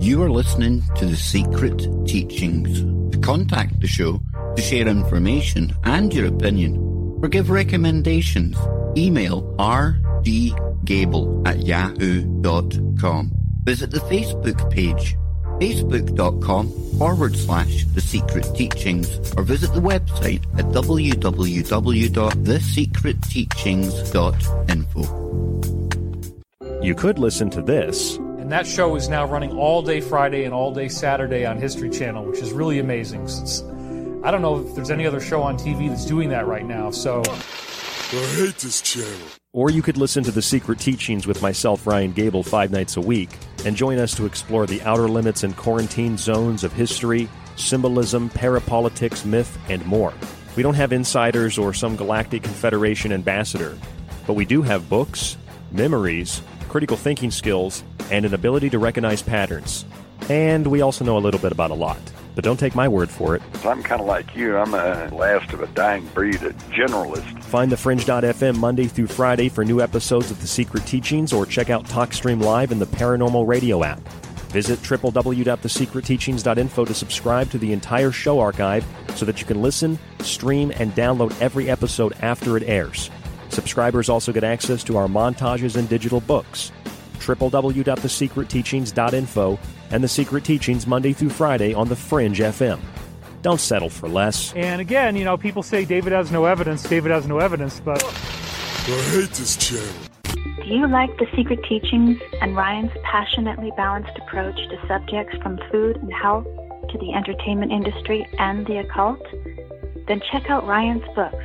You are listening to The Secret Teachings. To contact the show, to share information and your opinion, or give recommendations, email rdgable at yahoo.com. Visit the Facebook page facebook.com forward slash The Secret Teachings or visit the website at www.thesecretteachings.info. You could listen to this. And that show is now running all day Friday and all day Saturday on History Channel, which is really amazing. It's, I don't know if there's any other show on TV that's doing that right now, so. I hate this channel. Or you could listen to The Secret Teachings with myself, Ryan Gable, five nights a week, and join us to explore the outer limits and quarantine zones of history, symbolism, parapolitics, myth, and more. We don't have insiders or some galactic confederation ambassador, but we do have books, memories, critical thinking skills, and an ability to recognize patterns. And we also know a little bit about a lot. But don't take my word for it. I'm kind of like you. I'm a last of a dying breed, a generalist. Find thefringe.fm Monday through Friday for new episodes of The Secret Teachings or check out TalkStream Live in the Paranormal Radio app. Visit www.thesecretteachings.info to subscribe to the entire show archive so that you can listen, stream, and download every episode after it airs. Subscribers also get access to our montages and digital books. www.thesecretteachings.info and The Secret Teachings Monday through Friday on The Fringe FM. Don't settle for less. And again, you know, people say David has no evidence, David has no evidence, but. I hate this channel. Do you like the secret teachings and Ryan's passionately balanced approach to subjects from food and health to the entertainment industry and the occult? Then check out Ryan's books,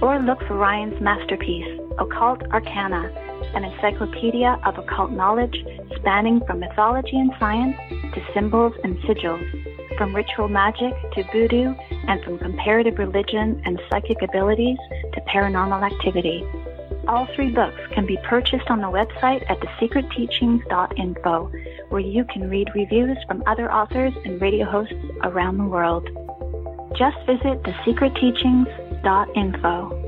Or look for Ryan's masterpiece, Occult Arcana, an encyclopedia of occult knowledge spanning from mythology and science to symbols and sigils, from ritual magic to voodoo, and from comparative religion and psychic abilities to paranormal activity. All three books can be purchased on the website at thesecretteachings.info, where you can read reviews from other authors and radio hosts around the world. Just visit thesecretteachings.info dot info.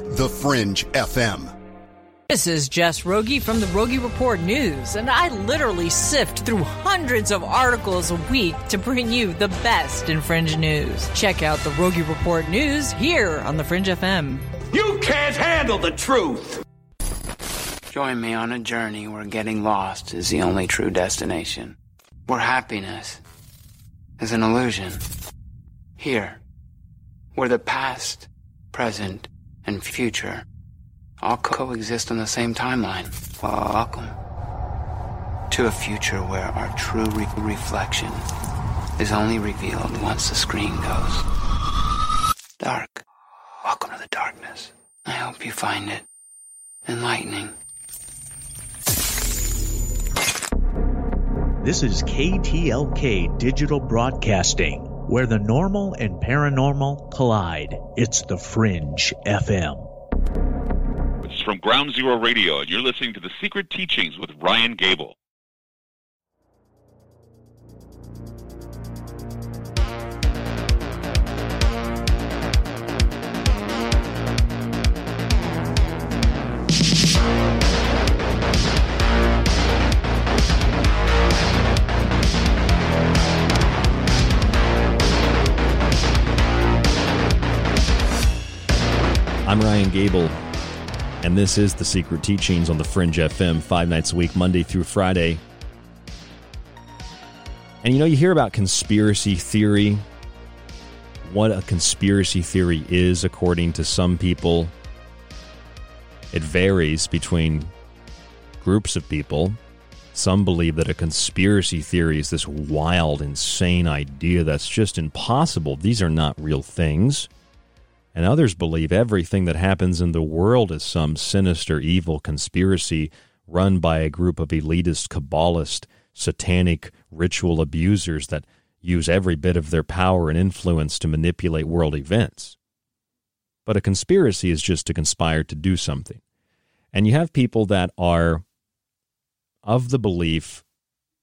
the Fringe FM. This is Jess Rogie from the Rogie Report News, and I literally sift through hundreds of articles a week to bring you the best in Fringe News. Check out the Rogie Report News here on the Fringe FM. You can't handle the truth! Join me on a journey where getting lost is the only true destination. Where happiness is an illusion. Here, where the past, present, and future all coexist on the same timeline. Welcome to a future where our true re- reflection is only revealed once the screen goes dark. Welcome to the darkness. I hope you find it enlightening. This is KTLK Digital Broadcasting, where the normal and paranormal collide. It's the Fringe FM. It's from Ground Zero Radio, and you're listening to The Secret Teachings with Ryan Gable. I'm Ryan Gable, and this is The Secret Teachings on the Fringe FM, five nights a week, Monday through Friday. And you know, you hear about conspiracy theory, what a conspiracy theory is, according to some people. It varies between groups of people. Some believe that a conspiracy theory is this wild, insane idea that's just impossible. These are not real things. And others believe everything that happens in the world is some sinister, evil conspiracy run by a group of elitist, Kabbalist, satanic ritual abusers that use every bit of their power and influence to manipulate world events. But a conspiracy is just to conspire to do something. And you have people that are of the belief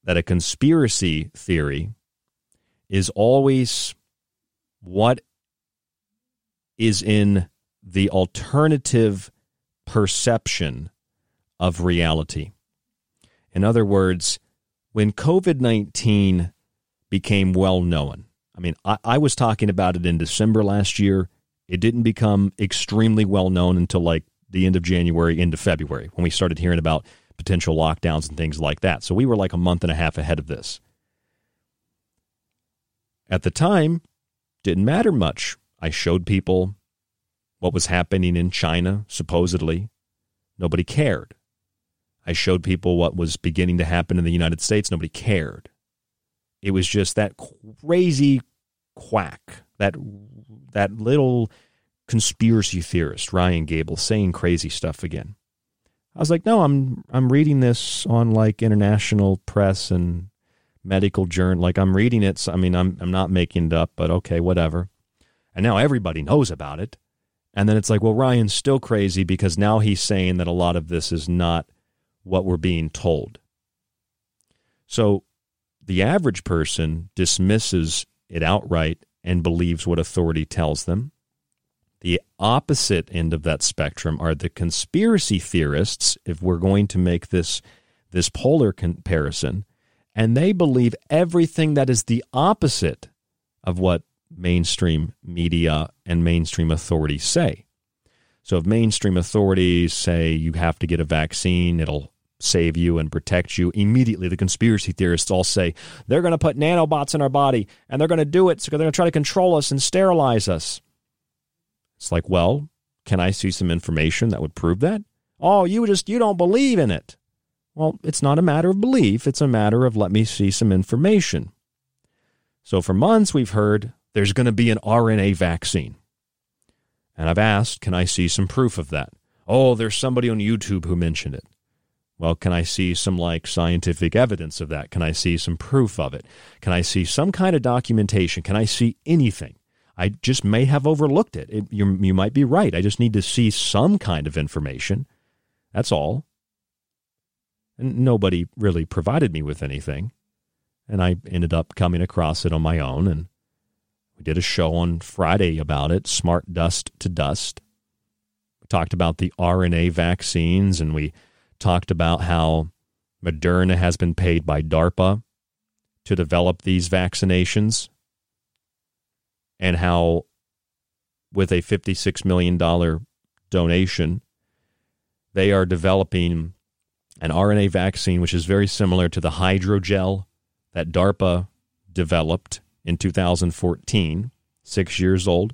that a conspiracy theory is always what is in the alternative perception of reality. In other words, when COVID 19 became well known, I mean, I, I was talking about it in December last year. It didn't become extremely well known until like the end of January into February when we started hearing about potential lockdowns and things like that. So we were like a month and a half ahead of this. At the time, didn't matter much. I showed people what was happening in China, supposedly. Nobody cared. I showed people what was beginning to happen in the United States. Nobody cared. It was just that crazy quack, that that little conspiracy theorist Ryan Gable saying crazy stuff again. I was like, no, I'm I'm reading this on like international press and medical journal. Like I'm reading it. So, I mean, I'm I'm not making it up, but okay, whatever. And now everybody knows about it. And then it's like, well, Ryan's still crazy because now he's saying that a lot of this is not what we're being told. So the average person dismisses it outright and believes what authority tells them. The opposite end of that spectrum are the conspiracy theorists, if we're going to make this, this polar comparison, and they believe everything that is the opposite of what mainstream media and mainstream authorities say. So if mainstream authorities say you have to get a vaccine, it'll save you and protect you, immediately the conspiracy theorists all say they're going to put nanobots in our body and they're going to do it so they're going to try to control us and sterilize us. It's like, well, can I see some information that would prove that? Oh, you just you don't believe in it. Well, it's not a matter of belief, it's a matter of let me see some information. So for months we've heard there's going to be an RNA vaccine. And I've asked, can I see some proof of that? Oh, there's somebody on YouTube who mentioned it. Well, can I see some like scientific evidence of that? Can I see some proof of it? Can I see some kind of documentation? Can I see anything? I just may have overlooked it. it you, you might be right. I just need to see some kind of information. That's all. And nobody really provided me with anything. And I ended up coming across it on my own. And we did a show on Friday about it, Smart Dust to Dust. We talked about the RNA vaccines and we talked about how Moderna has been paid by DARPA to develop these vaccinations and how, with a $56 million donation, they are developing an RNA vaccine which is very similar to the hydrogel that DARPA developed in 2014, six years old,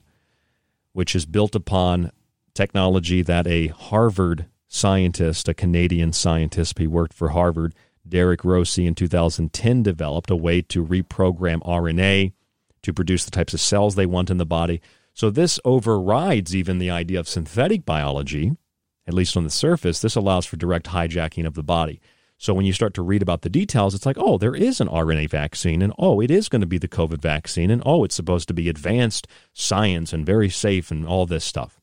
which is built upon technology that a Harvard scientist, a Canadian scientist, he worked for Harvard, Derek Rossi in 2010 developed a way to reprogram RNA to produce the types of cells they want in the body. So this overrides even the idea of synthetic biology, at least on the surface. This allows for direct hijacking of the body. So when you start to read about the details, it's like, oh, there is an RNA vaccine, and oh, it is going to be the COVID vaccine, and oh, it's supposed to be advanced science and very safe and all this stuff.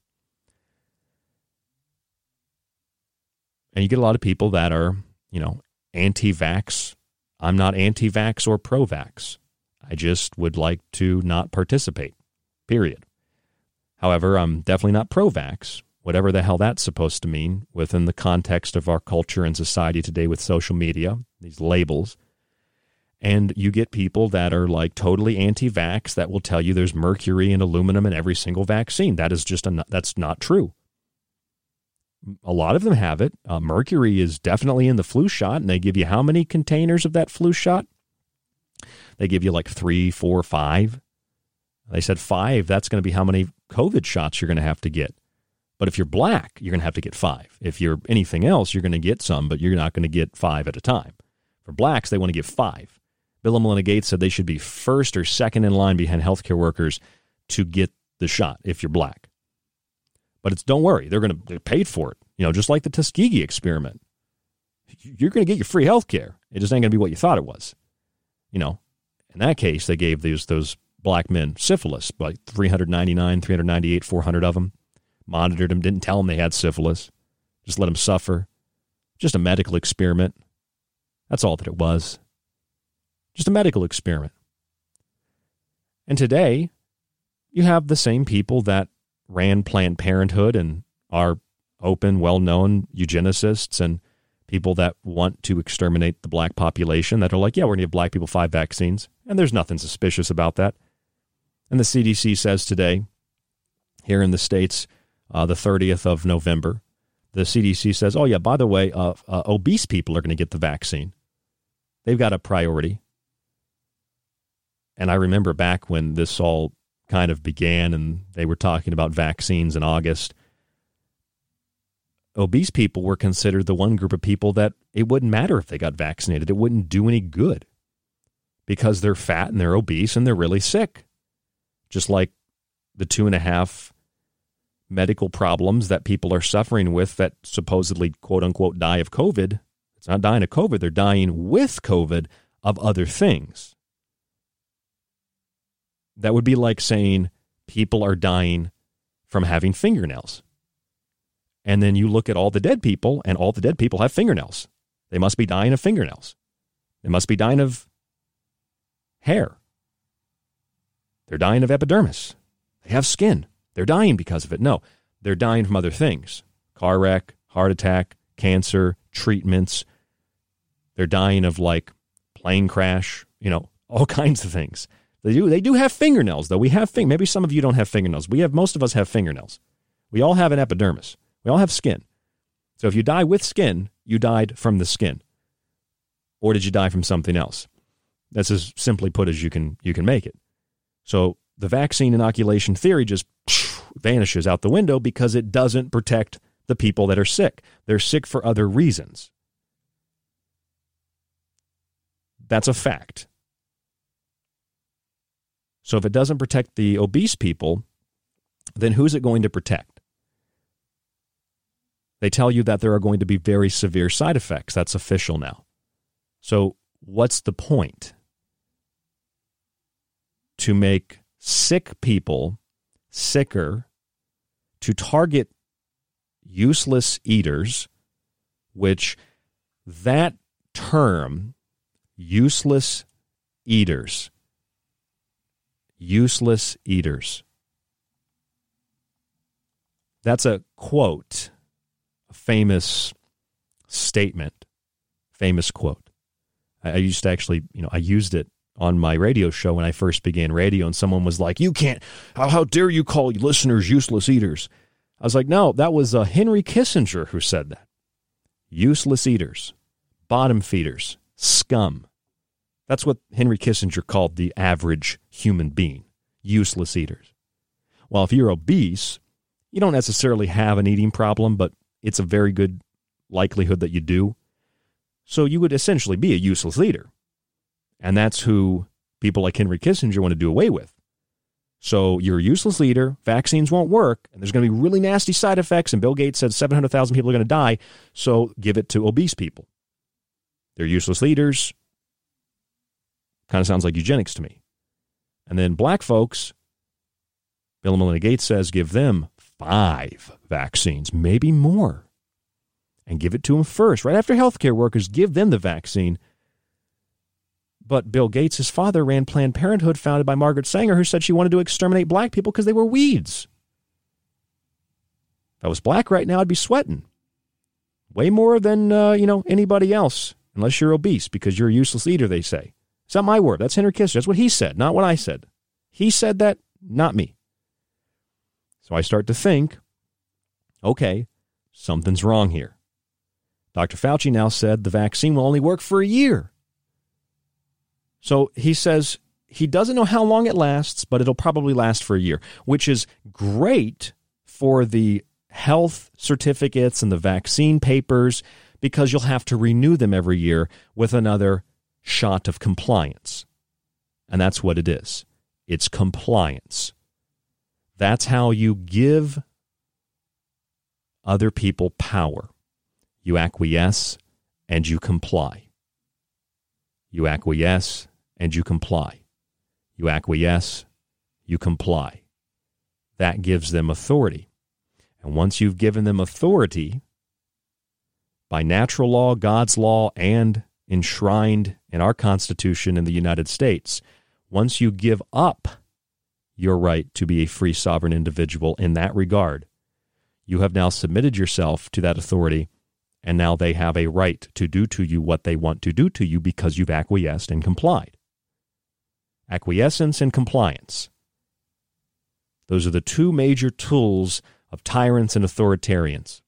And you get a lot of people that are, you know, anti vax. I'm not anti vax or pro vax. I just would like to not participate, period. However, I'm definitely not pro vax whatever the hell that's supposed to mean within the context of our culture and society today with social media, these labels. And you get people that are like totally anti-vax that will tell you there's mercury and aluminum in every single vaccine. That is just a, that's not true. A lot of them have it. Uh, mercury is definitely in the flu shot, and they give you how many containers of that flu shot? They give you like three, four, five. They said five. That's going to be how many COVID shots you're going to have to get. But if you're black, you're going to have to get five. If you're anything else, you're going to get some, but you're not going to get five at a time. For blacks, they want to get five. Bill and Melinda Gates said they should be first or second in line behind healthcare workers to get the shot if you're black. But it's don't worry, they're going to get paid for it. You know, just like the Tuskegee experiment. You're going to get your free healthcare. It just ain't going to be what you thought it was. You know, in that case, they gave those those black men syphilis, like 399, 398, 400 of them monitored them, didn't tell them they had syphilis, just let them suffer. Just a medical experiment. That's all that it was. Just a medical experiment. And today, you have the same people that ran Planned Parenthood and are open, well known eugenicists and people that want to exterminate the black population that are like, yeah, we're going to give black people five vaccines. And there's nothing suspicious about that. And the CDC says today, here in the States, uh, the 30th of November, the CDC says, oh, yeah, by the way, uh, uh, obese people are going to get the vaccine. They've got a priority. And I remember back when this all kind of began and they were talking about vaccines in August. Obese people were considered the one group of people that it wouldn't matter if they got vaccinated. It wouldn't do any good because they're fat and they're obese and they're really sick. Just like the two and a half medical problems that people are suffering with that supposedly, quote unquote, die of COVID. It's not dying of COVID, they're dying with COVID of other things. That would be like saying people are dying from having fingernails. And then you look at all the dead people, and all the dead people have fingernails. They must be dying of fingernails. They must be dying of hair. They're dying of epidermis. They have skin. They're dying because of it. No, they're dying from other things car wreck, heart attack, cancer, treatments. They're dying of like plane crash, you know, all *laughs* kinds of things. They do. They do have fingernails, though. We have fing- maybe some of you don't have fingernails. We have most of us have fingernails. We all have an epidermis. We all have skin. So if you die with skin, you died from the skin, or did you die from something else? That's as simply put as you can you can make it. So the vaccine inoculation theory just vanishes out the window because it doesn't protect the people that are sick. They're sick for other reasons. That's a fact. So if it doesn't protect the obese people, then who's it going to protect? They tell you that there are going to be very severe side effects. That's official now. So what's the point? To make sick people sicker, to target useless eaters, which that term, useless eaters, useless eaters. That's a quote, a famous statement, famous quote. I, used to actually, you know, I used it on my radio show when I first began radio, and someone was like, "You can't! How, how dare you call listeners useless eaters?" I was like, "No, that was uh, Henry Kissinger who said that. Useless eaters, bottom feeders, scum. That's what Henry Kissinger called the average human being useless eaters. Well, if you're obese, you don't necessarily have an eating problem, but it's a very good likelihood that you do. So you would essentially be a useless eater. And that's who people like Henry Kissinger want to do away with. So you're a useless leader, vaccines won't work, and there's going to be really nasty side effects. And Bill Gates said 700,000 people are going to die. So give it to obese people. They're useless leaders. Kind of sounds like eugenics to me. And then black folks, Bill and Melinda Gates says, give them five vaccines, maybe more, and give it to them first. Right after healthcare workers, give them the vaccine. But Bill Gates, his father, ran Planned Parenthood, founded by Margaret Sanger, who said she wanted to exterminate black people because they were weeds. If I was black right now, I'd be sweating. Way more than, uh, you know, anybody else, unless you're obese because you're a useless eater, they say. It's not my word. That's Henry Kissinger. That's what he said, not what I said. He said that, not me. So I start to think, okay, something's wrong here. Dr. Fauci now said the vaccine will only work for a year. So he says he doesn't know how long it lasts, but it'll probably last for a year, which is great for the health certificates and the vaccine papers because you'll have to renew them every year with another shot of compliance. And that's what it is it's compliance. That's how you give other people power. You acquiesce and you comply. You acquiesce and you comply. You acquiesce, you comply. That gives them authority. And once you've given them authority by natural law, God's law, and enshrined in our Constitution in the United States. Once you give up your right to be a free sovereign individual in that regard, you have now submitted yourself to that authority, and now they have a right to do to you what they want to do to you because you've acquiesced and complied. Acquiescence and compliance. Those are the two major tools of tyrants and authoritarians.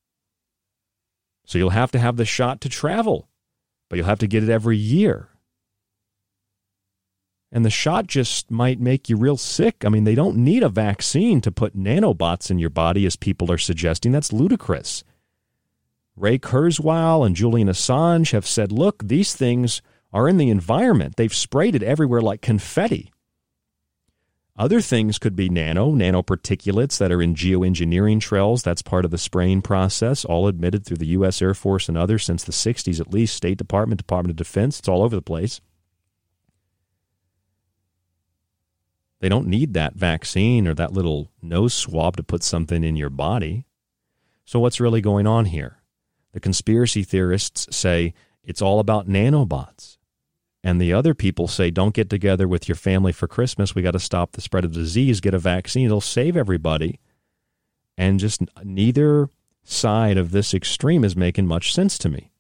So you'll have to have the shot to travel, but you'll have to get it every year. And the shot just might make you real sick. I mean, they don't need a vaccine to put nanobots in your body, as people are suggesting. That's ludicrous. Ray Kurzweil and Julian Assange have said, look, these things are in the environment. They've sprayed it everywhere like confetti. Other things could be nano, nanoparticulates that are in geoengineering trails. That's part of the spraying process, all admitted through the U.S. Air Force and others since the 60s at least, State Department, Department of Defense. It's all over the place. They don't need that vaccine or that little nose swab to put something in your body. So, what's really going on here? The conspiracy theorists say it's all about nanobots. And the other people say, don't get together with your family for Christmas. We got to stop the spread of disease, get a vaccine. It'll save everybody. And just neither side of this extreme is making much sense to me.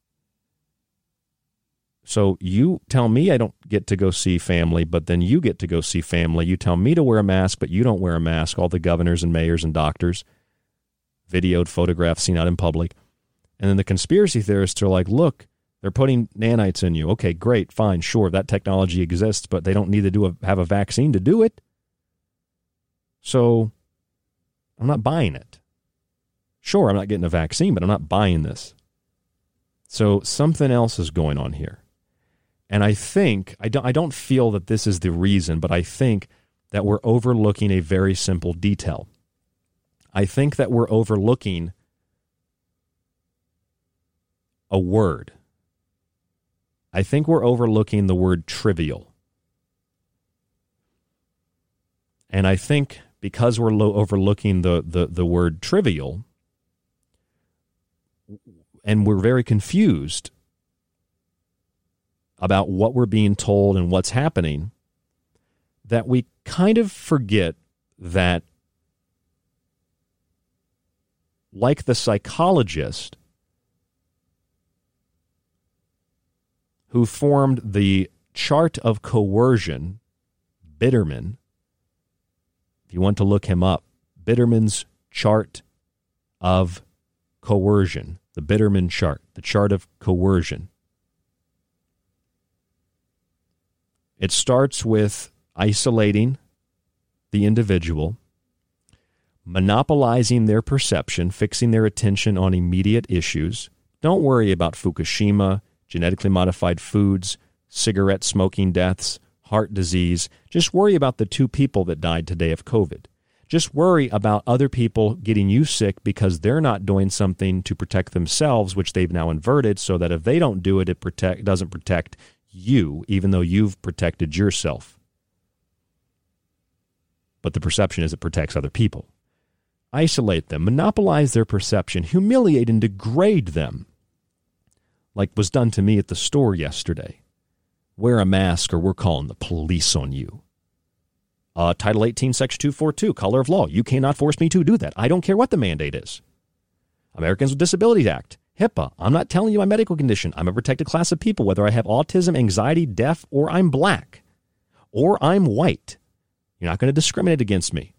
So you tell me I don't get to go see family, but then you get to go see family. You tell me to wear a mask, but you don't wear a mask. All the governors and mayors and doctors, videoed, photographed, seen out in public. And then the conspiracy theorists are like, look, they're putting nanites in you. Okay, great, fine, sure, that technology exists, but they don't need to do a, have a vaccine to do it. So I'm not buying it. Sure, I'm not getting a vaccine, but I'm not buying this. So something else is going on here. And I think, I don't, I don't feel that this is the reason, but I think that we're overlooking a very simple detail. I think that we're overlooking a word. I think we're overlooking the word trivial. And I think because we're lo- overlooking the, the, the word trivial, and we're very confused about what we're being told and what's happening that we kind of forget that, like the psychologist who formed the chart of coercion, Biderman. if you want to look him up, Biderman's chart of coercion, the Biderman chart, the chart of coercion. It starts with isolating the individual, monopolizing their perception, fixing their attention on immediate issues. Don't worry about Fukushima, genetically modified foods, cigarette smoking deaths, heart disease. Just worry about the two people that died today of COVID. Just worry about other people getting you sick because they're not doing something to protect themselves, which they've now inverted, so that if they don't do it, it protect, doesn't protect you, even though you've protected yourself. But the perception is it protects other people. Isolate them, monopolize their perception, humiliate and degrade them, like was done to me at the store yesterday. Wear a mask or we're calling the police on you. Uh, Title 18, Section 242, color of law. You cannot force me to do that. I don't care what the mandate is. Americans with Disabilities Act. HIPAA. I'm not telling you my medical condition. I'm a protected class of people, whether I have autism, anxiety, deaf, or I'm black, or I'm white. You're not going to discriminate against me.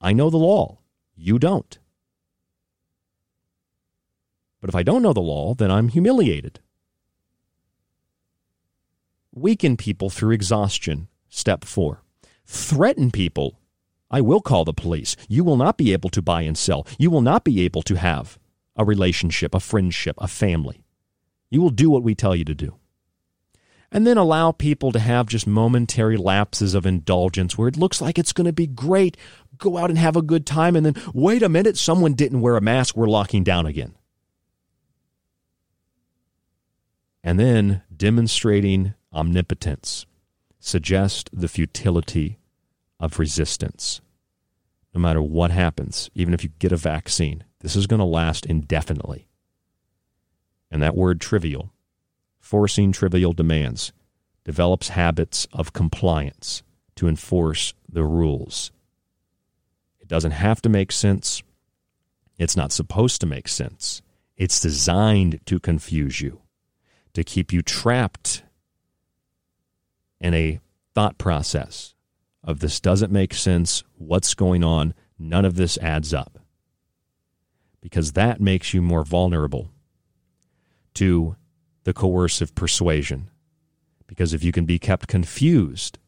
I know the law. You don't. But if I don't know the law, then I'm humiliated. Weaken people through exhaustion. Step four. Threaten people. I will call the police. You will not be able to buy and sell. You will not be able to have a relationship, a friendship, a family. You will do what we tell you to do. And then allow people to have just momentary lapses of indulgence where it looks like it's going to be great. Go out and have a good time, and then wait a minute, someone didn't wear a mask, we're locking down again. And then demonstrating omnipotence suggest the futility of resistance. No matter what happens, even if you get a vaccine, this is going to last indefinitely. And that word trivial, forcing trivial demands, develops habits of compliance to enforce the rules. It doesn't have to make sense. It's not supposed to make sense. It's designed to confuse you, to keep you trapped in a thought process of this doesn't make sense. What's going on? None of this adds up. Because that makes you more vulnerable to the coercive persuasion. Because if you can be kept confused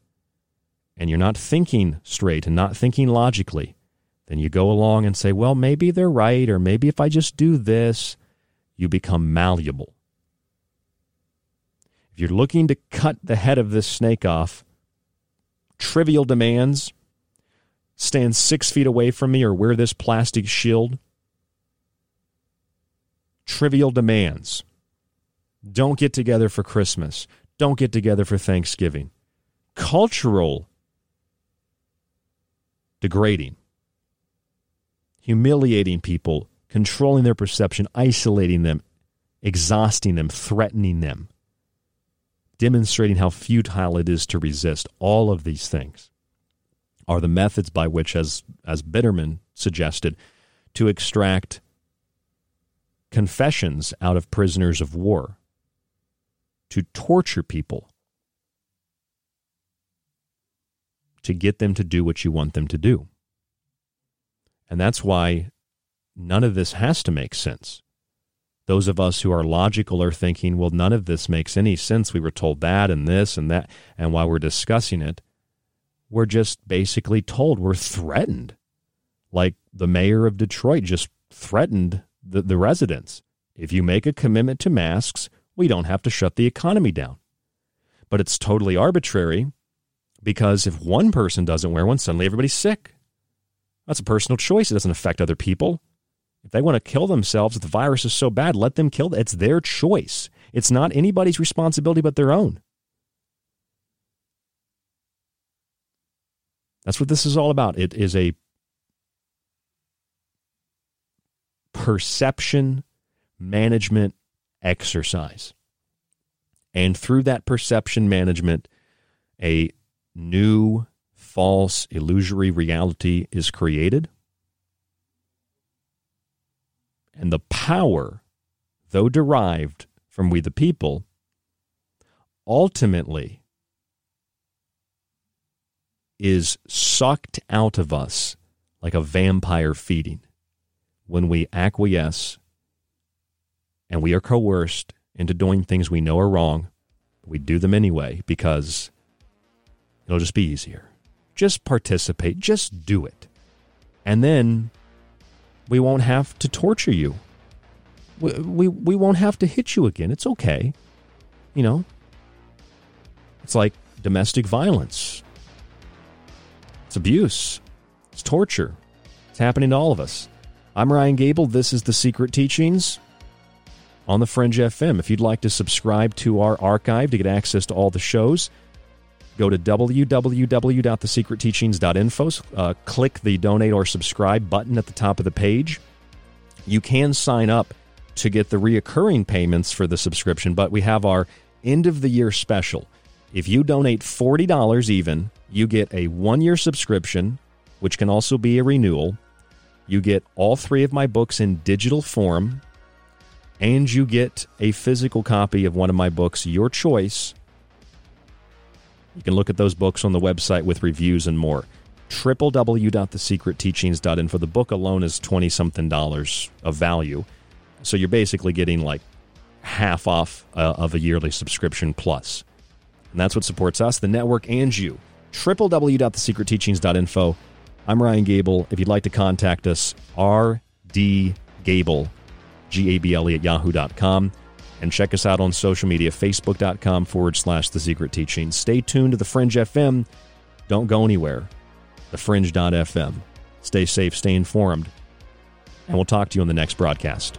and you're not thinking straight and not thinking logically, then you go along and say, well, maybe they're right, or maybe if I just do this, you become malleable. If you're looking to cut the head of this snake off, trivial demands, stand six feet away from me or wear this plastic shield, trivial demands. Don't get together for Christmas. Don't get together for Thanksgiving. Cultural degrading, humiliating people, controlling their perception, isolating them, exhausting them, threatening them, demonstrating how futile it is to resist. All of these things are the methods by which, as, as Biderman suggested, to extract confessions out of prisoners of war, to torture people, to get them to do what you want them to do. And that's why none of this has to make sense. Those of us who are logical are thinking, well, none of this makes any sense. We were told that and this and that. And while we're discussing it, we're just basically told we're threatened. Like the mayor of Detroit just threatened the, the residents. If you make a commitment to masks, we don't have to shut the economy down. But it's totally arbitrary because if one person doesn't wear one, suddenly everybody's sick. That's a personal choice. It doesn't affect other people. If they want to kill themselves, if the virus is so bad, let them kill. It's their choice. It's not anybody's responsibility but their own. That's what this is all about. It is a perception management exercise. And through that perception management, a new false illusory reality is created. And the power, though derived from we the people, ultimately is sucked out of us like a vampire feeding when we acquiesce and we are coerced into doing things we know are wrong. We do them anyway because it'll just be easier. Just participate, just do it. And then we won't have to torture you. We, we, we won't have to hit you again. It's okay. You know, it's like domestic violence, it's abuse, it's torture. It's happening to all of us. I'm Ryan Gable. This is The Secret Teachings on the Fringe FM. If you'd like to subscribe to our archive to get access to all the shows, go to www.thesecretteachings.info. Uh, click the donate or subscribe button at the top of the page. You can sign up to get the reoccurring payments for the subscription, but we have our end of the year special. If you donate $40 even, you get a one year subscription, which can also be a renewal. You get all three of my books in digital form, and you get a physical copy of one of my books, your choice you can look at those books on the website with reviews and more. www.thesecretteachings.info. The book alone is 20 something dollars of value. So you're basically getting like half off uh, of a yearly subscription plus. And that's what supports us, the network, and you. www.thesecretteachings.info. I'm Ryan Gable. If you'd like to contact us, rdgable, G A B L E, at yahoo.com and check us out on social media facebook.com forward slash the secret teaching. Stay tuned to the Fringe FM. Don't go anywhere. The Fringe.fm. Stay safe, stay informed, and we'll talk to you on the next broadcast.